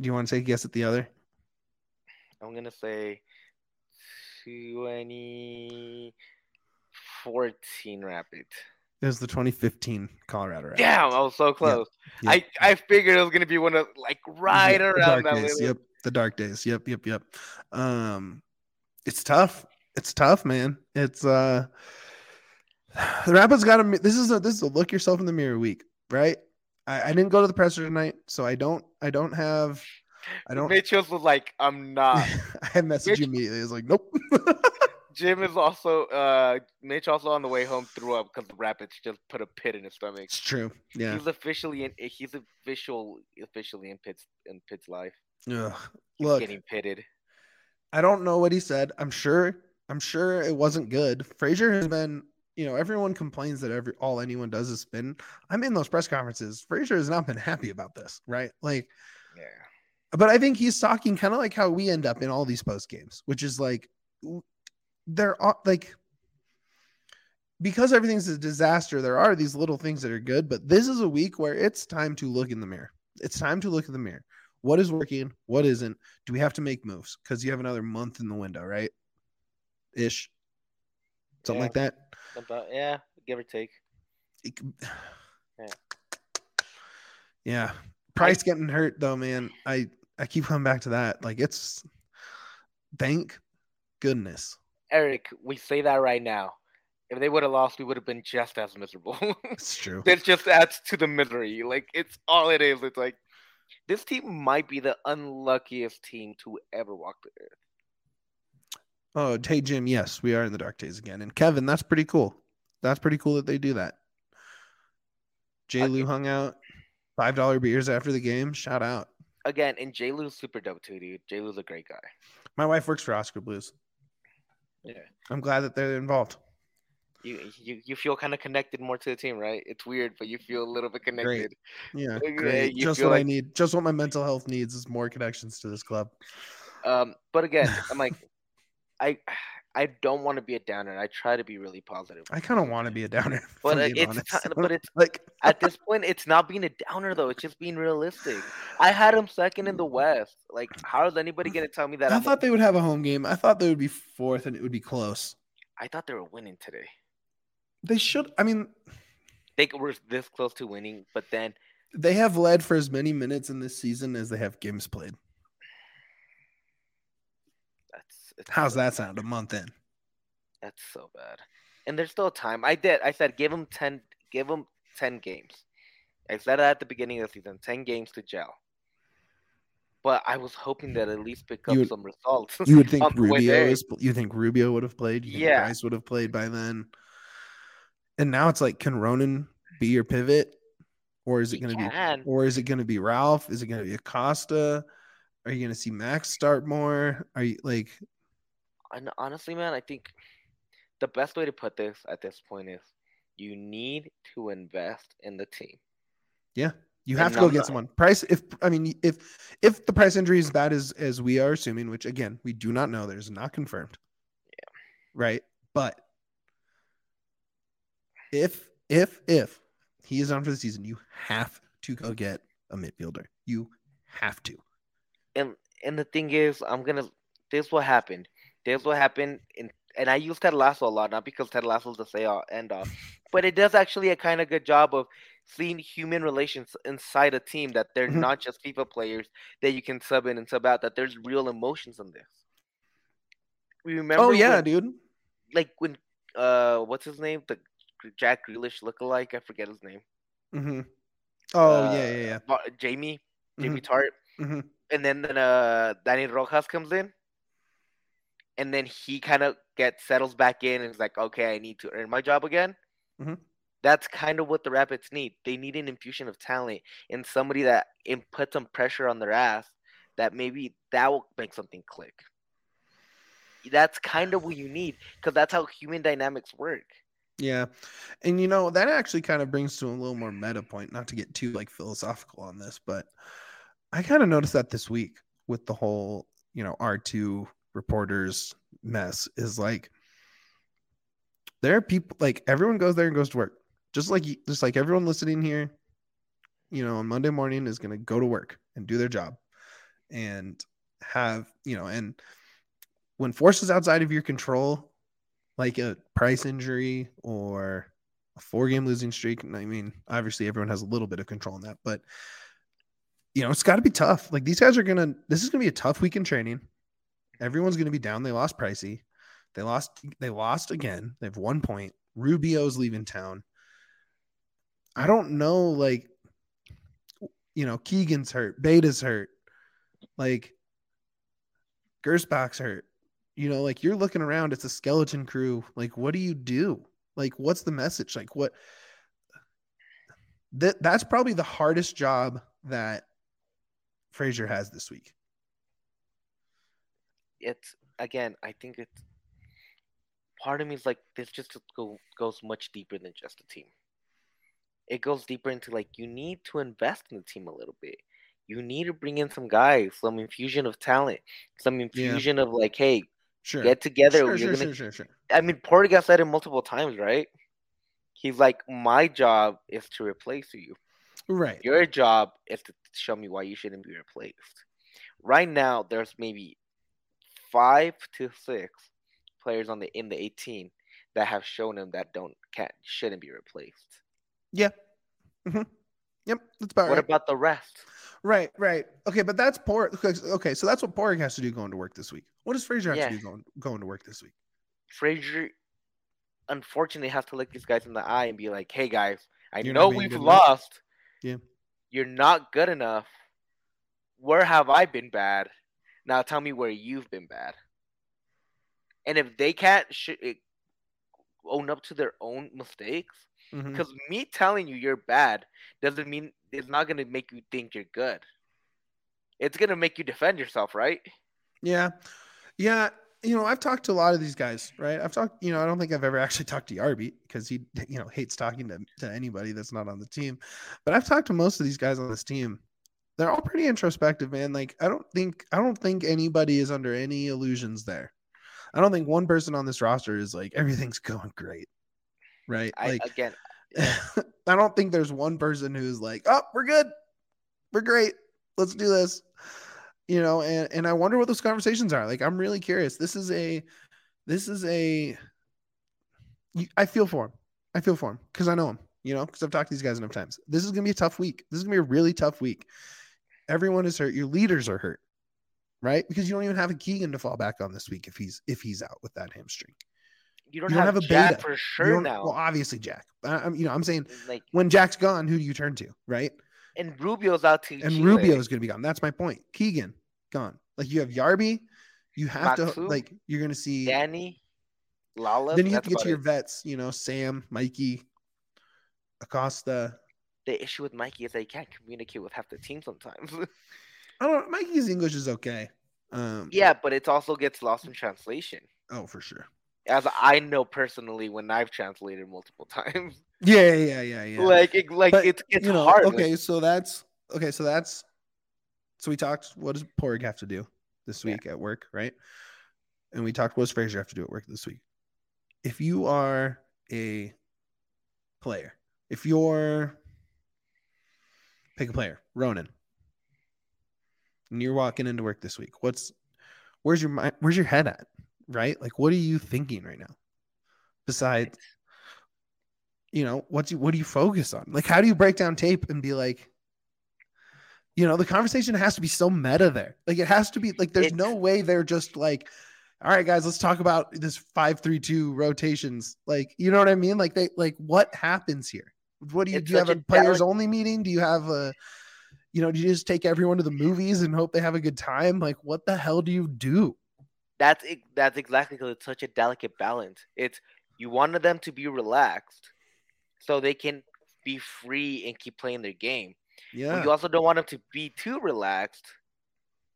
Do you want to take a guess at the other? I'm going to say 2014 Rapids. It was the 2015 Colorado Rapids. Damn, I was so close. Yep. Yep. I, I figured it was going to be one of like right around that. Days. Yep, the dark days. Yep, yep, yep. Um, it's tough. It's tough, man. It's uh the Rapids got to. This is a this is a look yourself in the mirror week, right? I, I didn't go to the presser tonight, so I don't I don't have I don't. Mitchell's was like, I'm not. I messaged Mitch... you immediately. I was like, nope. Jim is also uh Mitch also on the way home threw up because the Rapids just put a pit in his stomach. It's true. Yeah. He's officially in he's official officially in Pitt's in Pitt's life. Yeah, Look getting pitted. I don't know what he said. I'm sure I'm sure it wasn't good. Fraser has been you know, everyone complains that every all anyone does is spin. I'm in those press conferences. Fraser has not been happy about this, right? Like, yeah. But I think he's talking kind of like how we end up in all these post games, which is like they're like because everything's a disaster, there are these little things that are good, but this is a week where it's time to look in the mirror. It's time to look in the mirror. What is working? What isn't? Do we have to make moves? Because you have another month in the window, right? Ish. Something Yeah. like that. About yeah, give or take. It Yeah. yeah. Price getting hurt though, man. I I keep coming back to that. Like it's thank goodness. Eric, we say that right now. If they would have lost, we would have been just as miserable. It's true. that just adds to the misery. Like it's all it is. It's like this team might be the unluckiest team to ever walk the earth. Oh, hey Jim, yes, we are in the dark days again. And Kevin, that's pretty cool. That's pretty cool that they do that. I Lou hung out, five dollar beers after the game. Shout out. Again, and J. Lou's super dope too, dude. J. Lou's a great guy. My wife works for Oskar Blues. Yeah. I'm glad that they're involved. You you, you feel kind of connected more to the team, right? It's weird, but you feel a little bit connected. Yeah, Yeah, great. you Just what I need. Just what my mental health needs is more connections to this club. Um, but again, I'm like, I I don't want to be a downer. I try to be really positive. I kind of want to be a downer. But, uh, it's but it's- like At this point, it's not being a downer though. It's just being realistic. I had him second in the West. Like, how is anybody gonna tell me that? I I'm, thought they would have a home game. I thought they would be fourth and it would be close. I thought they were winning today. They should. I mean, They were this close to winning, but then they have led for as many minutes in this season as they have games played. It's How's so- that sound? A month in. That's so bad. And there's still time. I did. I said give him ten. Give him ten games. I said that at the beginning of the season. Ten games to gel. But I was hoping that at least pick up would- some results. You would think on the way Rubio is. You think Rubio would have played? You think Yeah. Bryce would have played by then. And now it's like, can Ronan be your pivot, or is it going to be, or is it going to be Ralph? Is it going to be Acosta? Are you going to see Max start more? Are you like? And honestly, man, I think the best way to put this at this point is you need to invest in the team. Yeah, you And have to go get someone. Price. If I mean, if if the price injury is bad as as we are assuming, which again we do not know, there's not confirmed. Yeah. Right, but if if if he is on for the season, you have to go get a midfielder. You have to. And and the thing is, I'm gonna. This what happened. This what happened. In, and I use Ted Lasso a lot, not because Ted Lasso's the say all end all, but it does actually a kind of good job of seeing human relations inside a team. That they're Mhm. not just FIFA players that you can sub in and sub out. That there's real emotions in this. We remember. oh yeah, when- dude. like when uh, what's his name? The Jack Grealish lookalike. I forget his name. Mm-hmm. Oh Uh, yeah, yeah, yeah. Jamie. Jamie Mhm. Tartt. Mhm. and then then uh Danny Rojas comes in, and then he kind of gets settles back in and is like, okay, I need to earn my job again. Mhm. That's kind of what the Rapids need. They need an infusion of talent and somebody that in, put some pressure on their ass that maybe that will make something click. That's kind of what you need because that's how human dynamics work. Yeah. And you know, that actually kind of brings to a little more meta point, not to get too like philosophical on this, but I kind of noticed that this week with the whole, you know, R2 reporters mess is like there are people like everyone goes there and goes to work. Just like just like everyone listening here, you know, on Monday morning is going to go to work and do their job and have, you know, and when forces outside of your control, like a price injury or a four game losing streak. I mean, obviously everyone has a little bit of control in that, but you know, it's got to be tough. Like these guys are gonna. This is gonna be a tough week in training. Everyone's gonna be down. They lost Pricey. They lost. They lost again. They have one point. Rubio's leaving town. I don't know. Like, you know, Keegan's hurt. Beta's hurt. Like, Gersbach's hurt. You know, like you're looking around. It's a skeleton crew. Like, what do you do? Like, what's the message? Like, what? That that's probably the hardest job that Fraser has this week. It's again, I think it's part of me is like this just go, goes much deeper than just a team. It goes deeper into like you need to invest in the team a little bit. You need to bring in some guys, some infusion of talent, some infusion of like, hey, Sure. get together. Sure, You're sure, gonna. sure, sure. I mean, Portugal said it multiple times, right? He's like, my job is to replace you. Right. Your job is to show me why you shouldn't be replaced. Right now, there's maybe five to six players on the in the 18 that have shown him that don't can't shouldn't be replaced. Yeah. Mm-hmm. Yep. That's about What right. about the rest? Right, right. Okay, but that's poor. Okay, so that's what Pádraig has to do going to work this week. What does Fraser have Yeah. to do going going to work this week? Fraser, unfortunately, has to look these guys in the eye and be like, "Hey, guys, I You're know we've good enough." lost. Yeah. you're not good enough. Where have I been bad? Now tell me where you've been bad." And if they can't sh- own up to their own mistakes, Mhm. because me telling you you're bad doesn't mean it's not gonna make you think you're good. It's gonna make you defend yourself, right? Yeah, yeah. You know, I've talked to a lot of these guys, right? I've talked. You know, I don't think I've ever actually talked to Yarby because he, you know, hates talking to to anybody that's not on the team. But I've talked to most of these guys on this team. They're all pretty introspective, man. Like, I don't think I don't think anybody is under any illusions there. I don't think one person on this roster is like everything's going great, right? I like, again, I don't think there's one person who's like, "Oh, we're good, we're great, let's do this," you know. And and I wonder what those conversations are. Like, I'm really curious. This is a, this is a I feel for him. I feel for him because I know him. You know, because I've talked to these guys enough times. This is gonna be a tough week. This is gonna be a really tough week. Everyone is hurt. Your leaders are hurt, right? Because you don't even have a Keegan to fall back on this week if he's if he's out with that hamstring. you don't, you don't have, have a Jack beta. for sure now. Well, obviously Jack. I'm you know I'm saying like when Jack's gone, who do you turn to, right? and Rubio's out to And Chile. Rubio's going to be gone. That's my point. Keegan gone. Like you have Yarby, you have to like you're going to see. Danny, Lala. then you have to get to your it. vets. You know, Sam, Mikey, Acosta. The issue with Mikey is that he can't communicate with half the team sometimes. I don't. know. Mikey's English is okay. Um, yeah, but it also gets lost in translation. Oh, for sure. As I know personally, when I've translated multiple times, Yeah, yeah, yeah, yeah. like it, like But, it's it's you know, hard. like- okay, so that's okay. So that's so we talked. What does Pádraig have to do this Yeah. week at work, right? And we talked. What does Fraser have to do at work this week? If you are a player, if you're pick a player, Ronan, and you're walking into work this week, what's where's your mind? Where's your head at? Right? Like, what are you thinking right now? Besides you know what's you what do you focus on like how do you break down tape and be like you know the conversation has to be so meta there like it has to be like there's no way they're just like all right guys let's talk about this 532 rotations like you know what i mean like they like what happens here what do you It's do you have a a players only meeting do you have a you know do you just take everyone to the movies and hope they have a good time like what the hell do you do that's ex- that's exactly because it's such a delicate balance. It's you wanted them to be relaxed, so they can be free and keep playing their game. But yeah you also don't want them to be too relaxed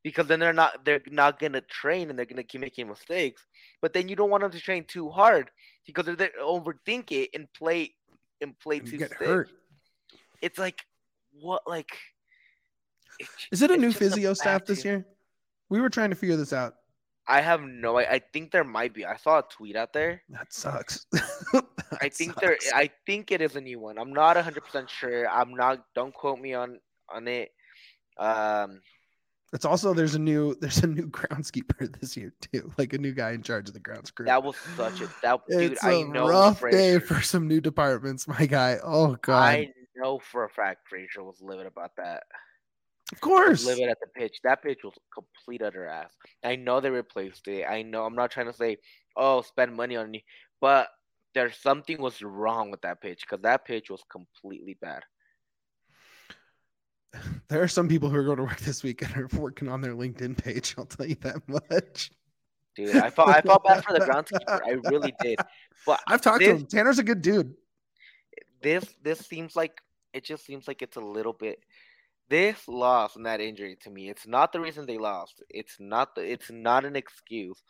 because then they're not they're not gonna train and they're gonna keep making mistakes. But then you don't want them to train too hard because they're, they overthink it and play and play too get stiff. hurt It's like what like it is it a new just a physio staff this year we were trying to figure this out I have no I, I think there might be. I saw a tweet out there. That sucks. I That think there. I think it is a new one. I'm not 100% sure. I'm not don't quote me on on it. Um It's also there's a new there's a new groundskeeper this year too, like a new guy in charge of the grounds crew. that was such a that dude it's I a know rough Fraser- day for some new departments, my guy. Oh god, I know for a fact Fraser was livid about that. of course. Livid at the pitch. That pitch was complete utter ass. I know they replaced it. I know I'm not trying to say, oh, spend money on you, but there's something was wrong with that pitch because that pitch was completely bad. There are some people who are going to work this week and are working on their LinkedIn page. I'll tell you that much. Dude, I felt I felt bad for the groundskeeper. I really did. But I've talked to him. Tanner's a good dude. this this seems like it just seems like it's a little bit this loss and that injury to me it's not the reason they lost it's not the it's not an excuse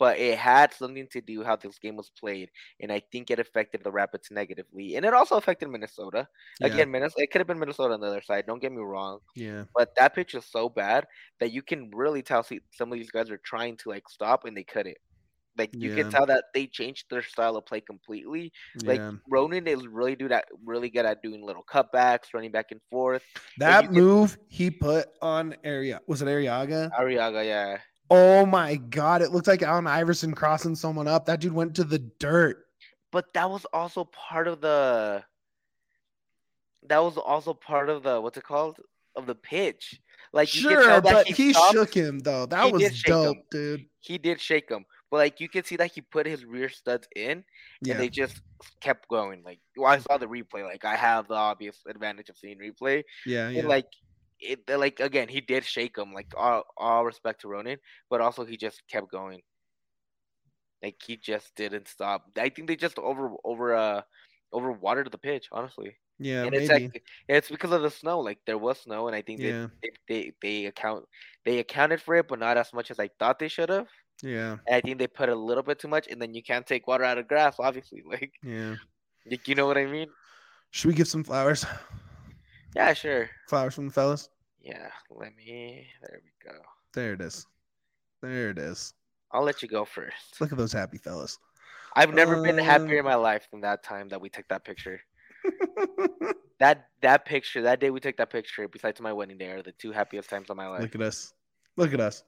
but it had something to do how this game was played and i think it affected the rapids negatively and it also affected minnesota Yeah, again minnesota it could have been minnesota on the other side don't get me wrong yeah. but that pitch is so bad that you can really tell see, some of these guys are trying to like stop and they couldn't Like you Yeah. can tell that they changed their style of play completely. Like yeah. Ronan is really do that really good at doing little cutbacks, running back and forth. That can- move he put on area was it Arriaga? Arriaga, yeah. Oh my god, it looked like Allen Iverson crossing someone up. That dude went to the dirt. But that was also part of the that was also part of the what's it called? Of the pitch. Like you sure, tell but he, he, shook him though. That He was dope, him. dude. He did shake him. But like you can see that he put his rear studs in Yeah. and they just kept going. Like well, I saw the replay. Like I have the obvious advantage of seeing replay. yeah, yeah. Like it like again he did shake him. Like all all respect to Ronan, but also he just kept going. Like he just didn't stop. I think they just over over uh over watered the pitch, honestly. yeah, and maybe. it's like it's because of the snow. Like there was snow, and I think yeah, they, they they account they accounted for it, but not as much as I thought they should have. yeah, And I think they put a little bit too much, and then you can't take water out of grass, obviously. Like, yeah. like you know what I mean? Should we give some flowers? Yeah, sure. Flowers from the fellas? Yeah, let me. There we go. There it is. There it is. I'll let you go first. Look at those happy fellas. I've never been happier in my life than that time that we took that picture. That that picture, that day we took that picture, besides my wedding day, are the two happiest times of my life. Look at us. Look at us.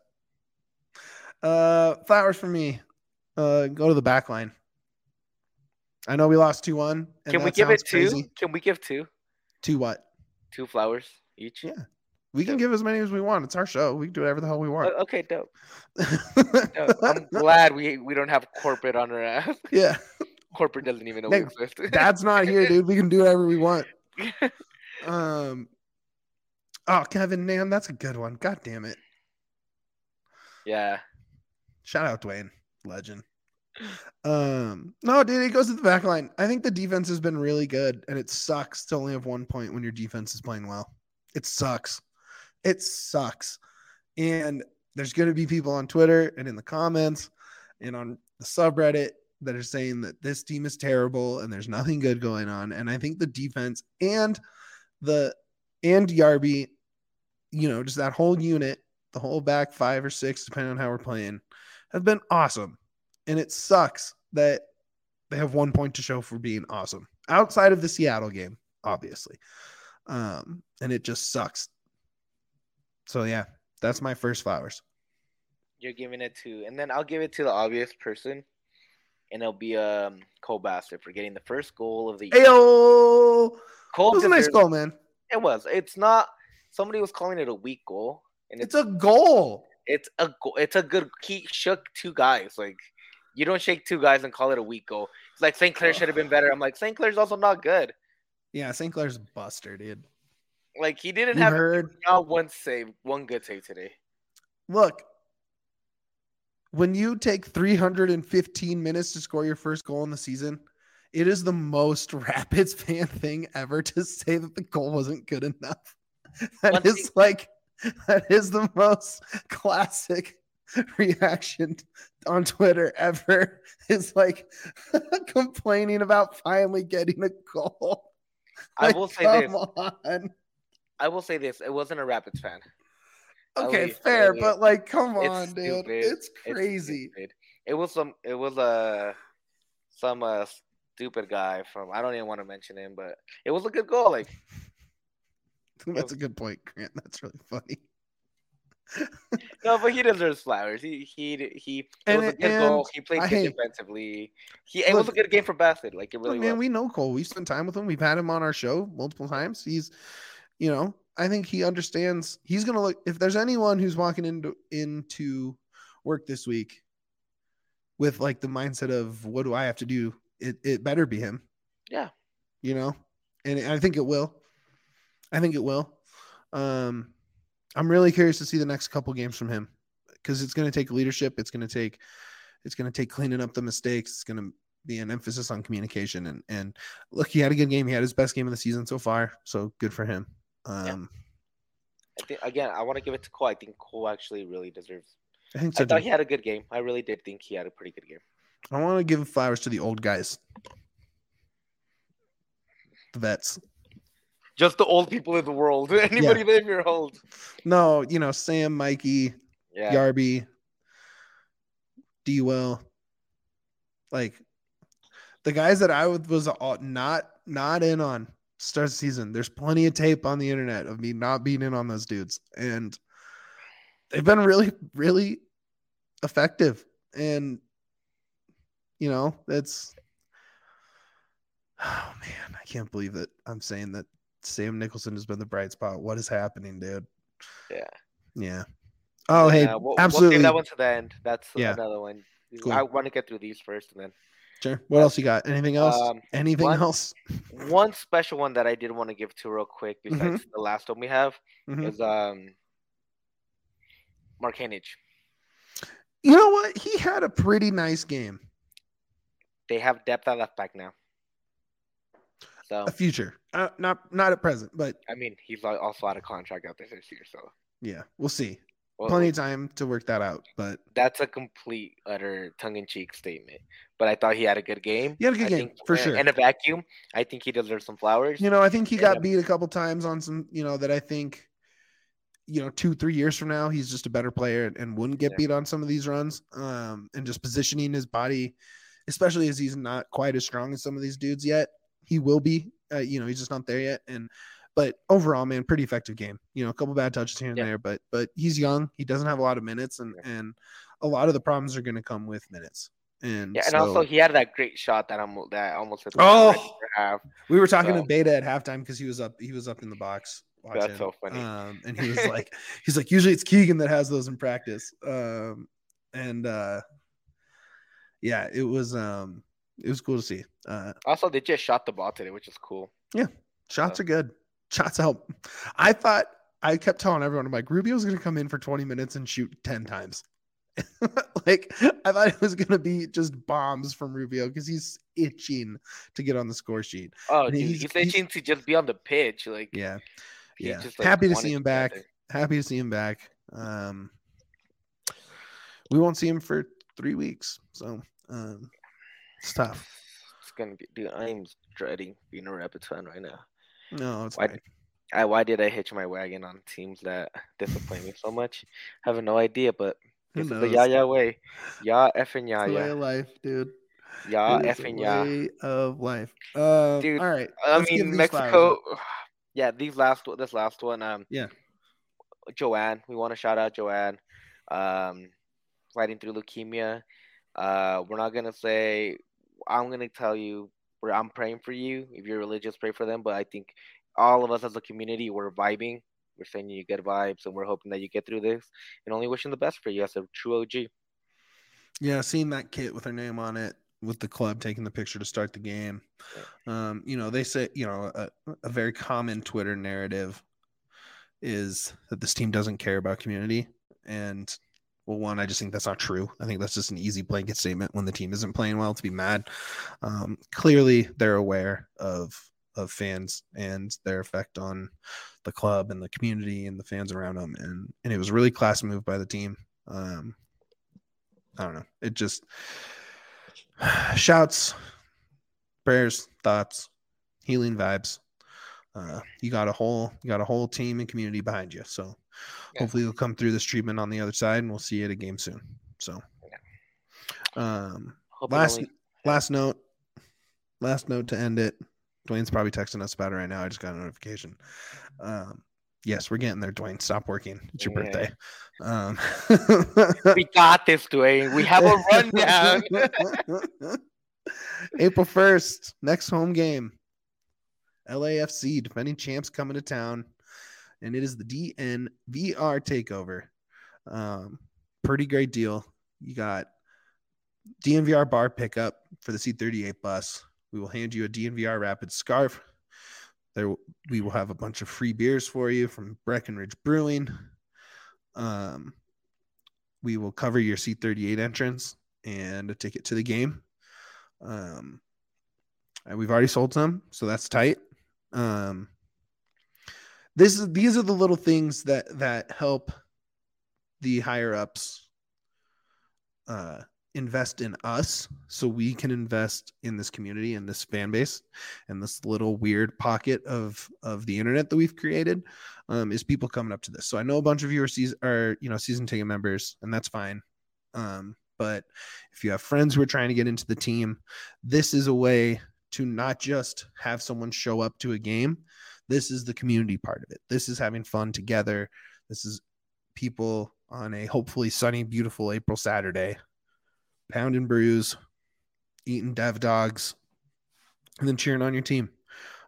Uh, flowers for me. Uh, go to the back line. I know we lost two one. Can we give it two? Can we give two? Two what? Two flowers each? Yeah. We can give as many as we want. It's our show. We can do whatever the hell we want. Okay, dope. dope. I'm glad we we don't have corporate on our ass. yeah, Corporate doesn't even know Nick, we exist. Dad's not here, dude. We can do whatever we want. Um. Oh, Kevin, Nam, that's a good one. God damn it! yeah. Shout out Dwayne, legend. Um, no, dude, it goes to the back line. I think the defense has been really good, and it sucks to only have one point when your defense is playing well. It sucks. It sucks. And there's going to be people on Twitter and in the comments and on the subreddit that are saying that this team is terrible and there's nothing good going on. And I think the defense and the and Yarby, you know, just that whole unit, the whole back five or six, depending on how we're playing, have been awesome. And it sucks that they have one point to show for being awesome outside of the Seattle game, obviously. Um, and it just sucks. So yeah, that's my first flowers. You're giving it to, and then I'll give it to the obvious person, and it'll be um Cole Bassett for getting the first goal of the year. Ayo! It was a nice goal, man. It was. It's not. Somebody was calling it a weak goal, and It's it's a goal. it's a go- it's a good. He shook two guys. Like you don't shake two guys and call it a weak goal. It's like St. Clair should have been better. I'm like St. Clair's also not good. Yeah, St. Clair's a buster, dude. Like he didn't You have heard? not one save, one good save today. Look, when you take 315 minutes to score your first goal in the season, it is the most Rapids fan thing ever to say that the goal wasn't good enough. That One is thing- like, that is the most classic reaction on Twitter ever. Is like complaining about finally getting a goal. I Like, will say this. on. I will say this. It wasn't a Rapids fan. Okay, least- fair, but like, come it's on, dude. stupid. It's It's crazy. stupid. It was some. It was a some uh, stupid guy from. I don't even want to mention him, but it was a good goal. Like That's a good point, Grant. That's really funny. no, but he deserves flowers. He he he. It was a good goal. He played good defensively. He it was a good game for Bassett. Like it Look, really man, was. we know Cole. We've spent time with him. We've had him on our show multiple times. He's, you know, I think he understands. He's gonna look. If there's anyone who's walking into into work this week with like the mindset of what do I have to do, it it better be him. Yeah. You know, and I think it will. I think it will. Um, I'm really curious to see the next couple games from him because it's going to take leadership. It's going to take, it's going to take cleaning up the mistakes. It's going to be an emphasis on communication. And and look, he had a good game. He had his best game of the season so far. So good for him. Um, I think again, I want to give it to Cole. I think Cole actually really deserves. I think I so. thought too. he had a good game. I really did think he had a pretty good game. I want to give flowers to the old guys, the vets. Just the old people in the world. Anybody live your old? No, you know Sam, Mikey, Yeah. Yarby, D. Will, Like the guys that I was not not in on start the season. There's plenty of tape on the internet of me not being in on those dudes, and they've been really, really effective. And you know, that's oh man, I can't believe that I'm saying that Sam Nicholson has been the bright spot. What is happening, dude? Yeah. Yeah. Oh, hey, we'll, absolutely. We'll that one to the end. That's Yeah. another one. Cool. I want to get through these first, and then Sure. What else you got? Anything else? Um, Anything one- else? one special one that I did want to give to real quick, besides the last one we have, Mhm. is um Mark Hennig. You know what? He had a pretty nice game. They have depth at left back now. So A future, uh, not not at present, but I mean, he's also out of contract out there this year. So yeah, we'll see. well, Plenty of time to work that out. But that's a complete utter tongue-in-cheek statement. But I thought he had a good game. He had a good I game, think, for sure. In a vacuum, I think he deserves some flowers. you know, I think he got beat a couple times on some, you know, that I think, you know, two three years from now, he's just a better player and, and wouldn't get Yeah. beat on some of these runs. Um, and just positioning his body, especially as he's not quite as strong as some of these dudes yet. He will be, uh, you know, he's just not there yet. And but overall, man, pretty effective game. You know, a couple bad touches here and Yeah. there, but but he's young. He doesn't have a lot of minutes, and Yeah. and a lot of the problems are going to come with minutes. And Yeah, and so- also he had that great shot that I'm that almost hit Oh! half. we were talking so- to Beta at halftime because he was up. He was up in the box. Watching, That's so funny. Um, and he was like, he's like, usually it's Keegan that has those in practice. Um, and uh, yeah, it was um, it was cool to see. Uh, Also, they just shot the ball today, which is cool. Yeah, shots are good. Shots help. I thought I kept telling everyone, I'm like, Rubio's going to come in for 20 minutes and shoot 10 times. like I thought it was going to be just bombs from Rubio because he's itching to get on the score sheet. Oh, dude, he's- he's, he's- itching to just be on the pitch. Like, Yeah. yeah. just, like, Happy to see him back. there. Happy to see him back. Um, we won't see him for three weeks, so um, it's tough. It's gonna be, dude. I'm dreading being a Rapids fan right now. No, it's Why-. I, why did I hitch my wagon on teams that disappoint me so much? I have no idea, but is the? Yaya way. Ya effing It's the way Yaya. of life, dude. Ya It is the effing Ya. way of life. Um, Dude, all right. I mean, flowers Mexico. up. Yeah, these last this last one. Um, Yeah. Joanne, we want to shout out Joanne. Um, fighting through leukemia. Uh, we're not gonna say. I'm gonna tell you where I'm praying for you. If you're religious, pray for them. But I think all of us as a community, we're vibing. We're sending you good vibes, and we're hoping that you get through this. And only wishing the best for you as a true OG. Yeah, seeing that kit with her name on it, with the club taking the picture to start the game. Um, you know, they say, you know, a, a very common Twitter narrative is that this team doesn't care about community. And well, one, I just think that's not true. I think that's just an easy blanket statement when the team isn't playing well to be mad. Um, clearly, they're aware of of fans and their effect on the club and the community and the fans around them. And and it was really class move by the team. Um, I don't know. It just shouts, prayers, thoughts, healing vibes. Uh, you got a whole you got a whole team and community behind you. So Yeah. hopefully you'll come through this treatment on the other side and we'll see you at a game soon. So um last only- last note last note to end it. Dwayne's probably texting us about it right now. I just got a notification. Um yes, we're getting there, Dwayne. Stop working. It's your Yeah. birthday. Um we got this, Dwayne. We have a rundown. April 1st, next home game. LAFC, defending champs coming to town. And it is the DNVR takeover. Um, pretty great deal. You got DNVR bar pickup for the C38 bus. We will hand you a DNVR Rapid scarf. There, we will have a bunch of free beers for you from Breckenridge Brewing. Um, we will cover your C38 entrance and a ticket to the game. Um, and we've already sold some, so that's tight. Um, this is these are the little things that that help the higher ups uh, invest in us, so we can invest in this community and this fan base and this little weird pocket of of the internet that we've created. Um, is people coming up to this? So I know a bunch of you are season are you know season ticket members, and that's fine. Um, but if you have friends who are trying to get into the team, this is a way to not just have someone show up to a game. This is the community part of it. This is having fun together. This is people on a hopefully sunny, beautiful April Saturday, pounding brews, eating dev dogs, and then cheering on your team.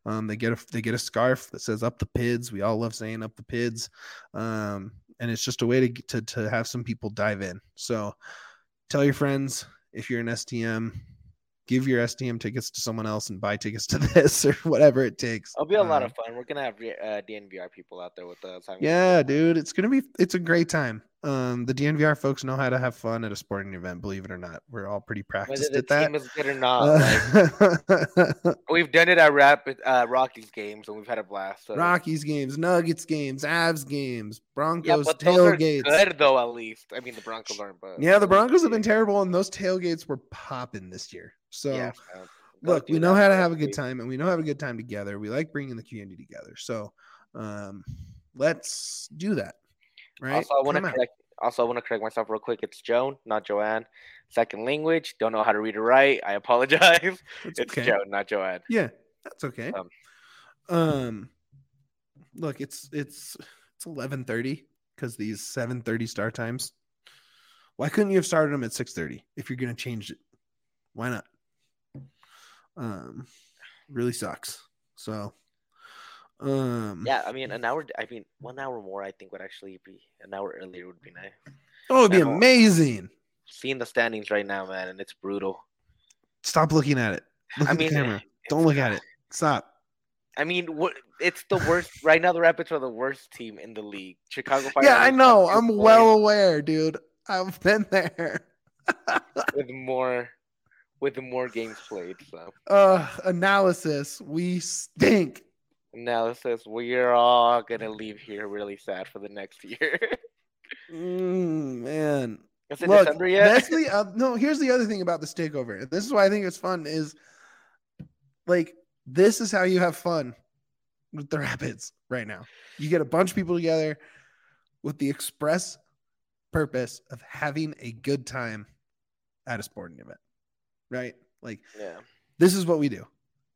Um, they get a they get a scarf that says "Up the Pids." We all love saying "Up the Pids," um, and it's just a way to, to to have some people dive in. So, tell your friends if you're an STM, give your STM tickets to someone else and buy tickets to this or whatever it takes. It'll be a lot of um, fun. We're gonna have uh, DNVR people out there with us. Yeah, dude, it's gonna be it's a great time. Um, the DNVR folks know how to have fun at a sporting event. Believe it or not, we're all pretty practiced Whether the at team that. is good or not, uh, like, we've done it at Rapid uh, Rockies games and we've had a blast. So. Rockies games, Nuggets games, Avs games, Broncos yeah, but tailgates. Good though, at least. I mean, the Broncos aren't, but yeah, the Broncos have been terrible, and those tailgates were popping this year. So. Yeah, look, we know how to have a good time, and we know how to have a good time together. We like bringing the community together. So, um, let's do that. Right. Also, I want to correct also, I want to correct myself real quick. It's Joan, not Joanne. Second language. Don't know how to read or write. I apologize. That's it's okay. Joan, not Joanne. Yeah, that's okay. Um, um look, it's it's it's eleven thirty because these seven thirty start times. Why couldn't you have started them at six thirty if you're gonna change it? Why not? Um, really sucks. So um, yeah, I mean, an hour. I mean, one hour more. I think would actually be an hour earlier would be nice. Oh, it'd be amazing. Seeing the standings right now, man, and it's brutal. Stop looking at it. Look I at mean, the camera. Don't look at it. Stop. I mean, what? It's the worst right now. The Rapids are the worst team in the league. Chicago Fire. Yeah, I know. I'm well aware, dude. I've been there. with more, with more games played. So. Uh, analysis. We stink analysis, we're all gonna leave here really sad for the next year. mm, man. Is it Look, December yet? That's the uh, no. Here's the other thing about this takeover. This is why I think it's fun. Is like this is how you have fun with the Rapids right now. You get a bunch of people together with the express purpose of having a good time at a sporting event, right? Like, yeah, this is what we do.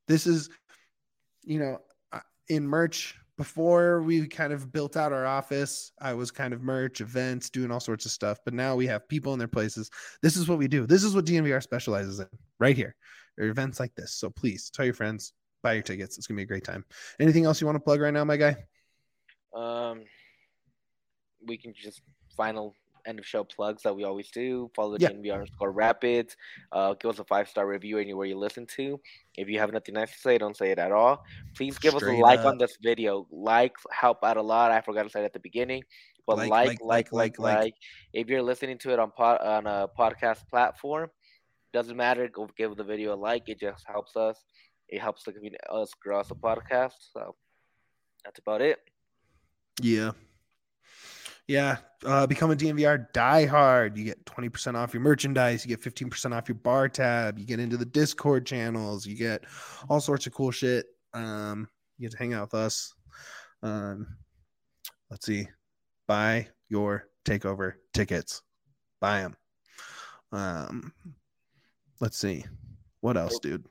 This is, you know, in merch before we kind of built out our office i was kind of merch events doing all sorts of stuff but now we have people in their places. This is what we do. This is what dnvr specializes in right here. Or events like this. So please tell your friends buy your tickets. It's gonna be a great time. Anything else you want to plug right now my guy? Um we can just final end of show plugs that we always do. Follow the yeah. DNVR underscore Rapids. Uh, give us a five star review anywhere you listen to. If you have nothing nice to say, don't say it at all. Please give Straight us a like up. on this video. Like help out a lot. I forgot to say it at the beginning. But like, like, like, like, like, like. If you're listening to it on pod, on a podcast platform, doesn't matter. Go give the video a like. It just helps us. It helps the community us grow as a podcast. So that's about it. Yeah, yeah, uh, become a DNVR diehard. You get 20% off your merchandise. You get 15% off your bar tab. You get into the Discord channels. You get all sorts of cool shit. Um, you get to hang out with us. Um, let's see. Buy your takeover tickets. Buy them. Um, let's see. What else, dude?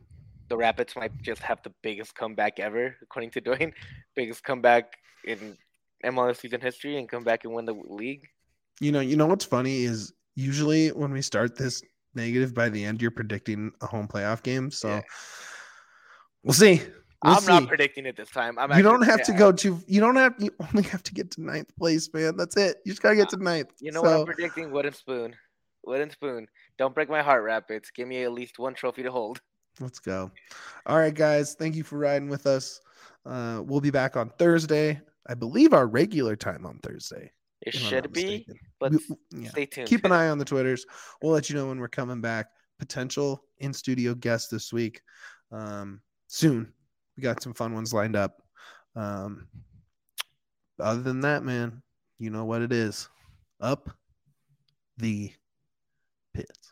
The Rapids might just have the biggest comeback ever, according to Dwayne. Biggest comeback in MLS season history and come back and win the league. You know, you know what's funny is usually when we start this negative, by the end you're predicting a home playoff game. So yeah. we'll see. We'll I'm see. not predicting it this time. I'm you don't have to go to. You don't have. You only have to get to ninth place, man. That's it. You just gotta get to ninth. You know so. what I'm predicting? Wooden spoon. Wooden spoon. Don't break my heart, Rapids. Give me at least one trophy to hold. Let's go. All right, guys. Thank you for riding with us. Uh, we'll be back on Thursday. I believe our regular time on Thursday. It should be, but yeah. stay tuned. Keep an eye on the Twitters. We'll let you know when we're coming back. Potential in studio guest this week. Um, soon. We got some fun ones lined up. Um, other than that, man, you know what it is. Up the pits.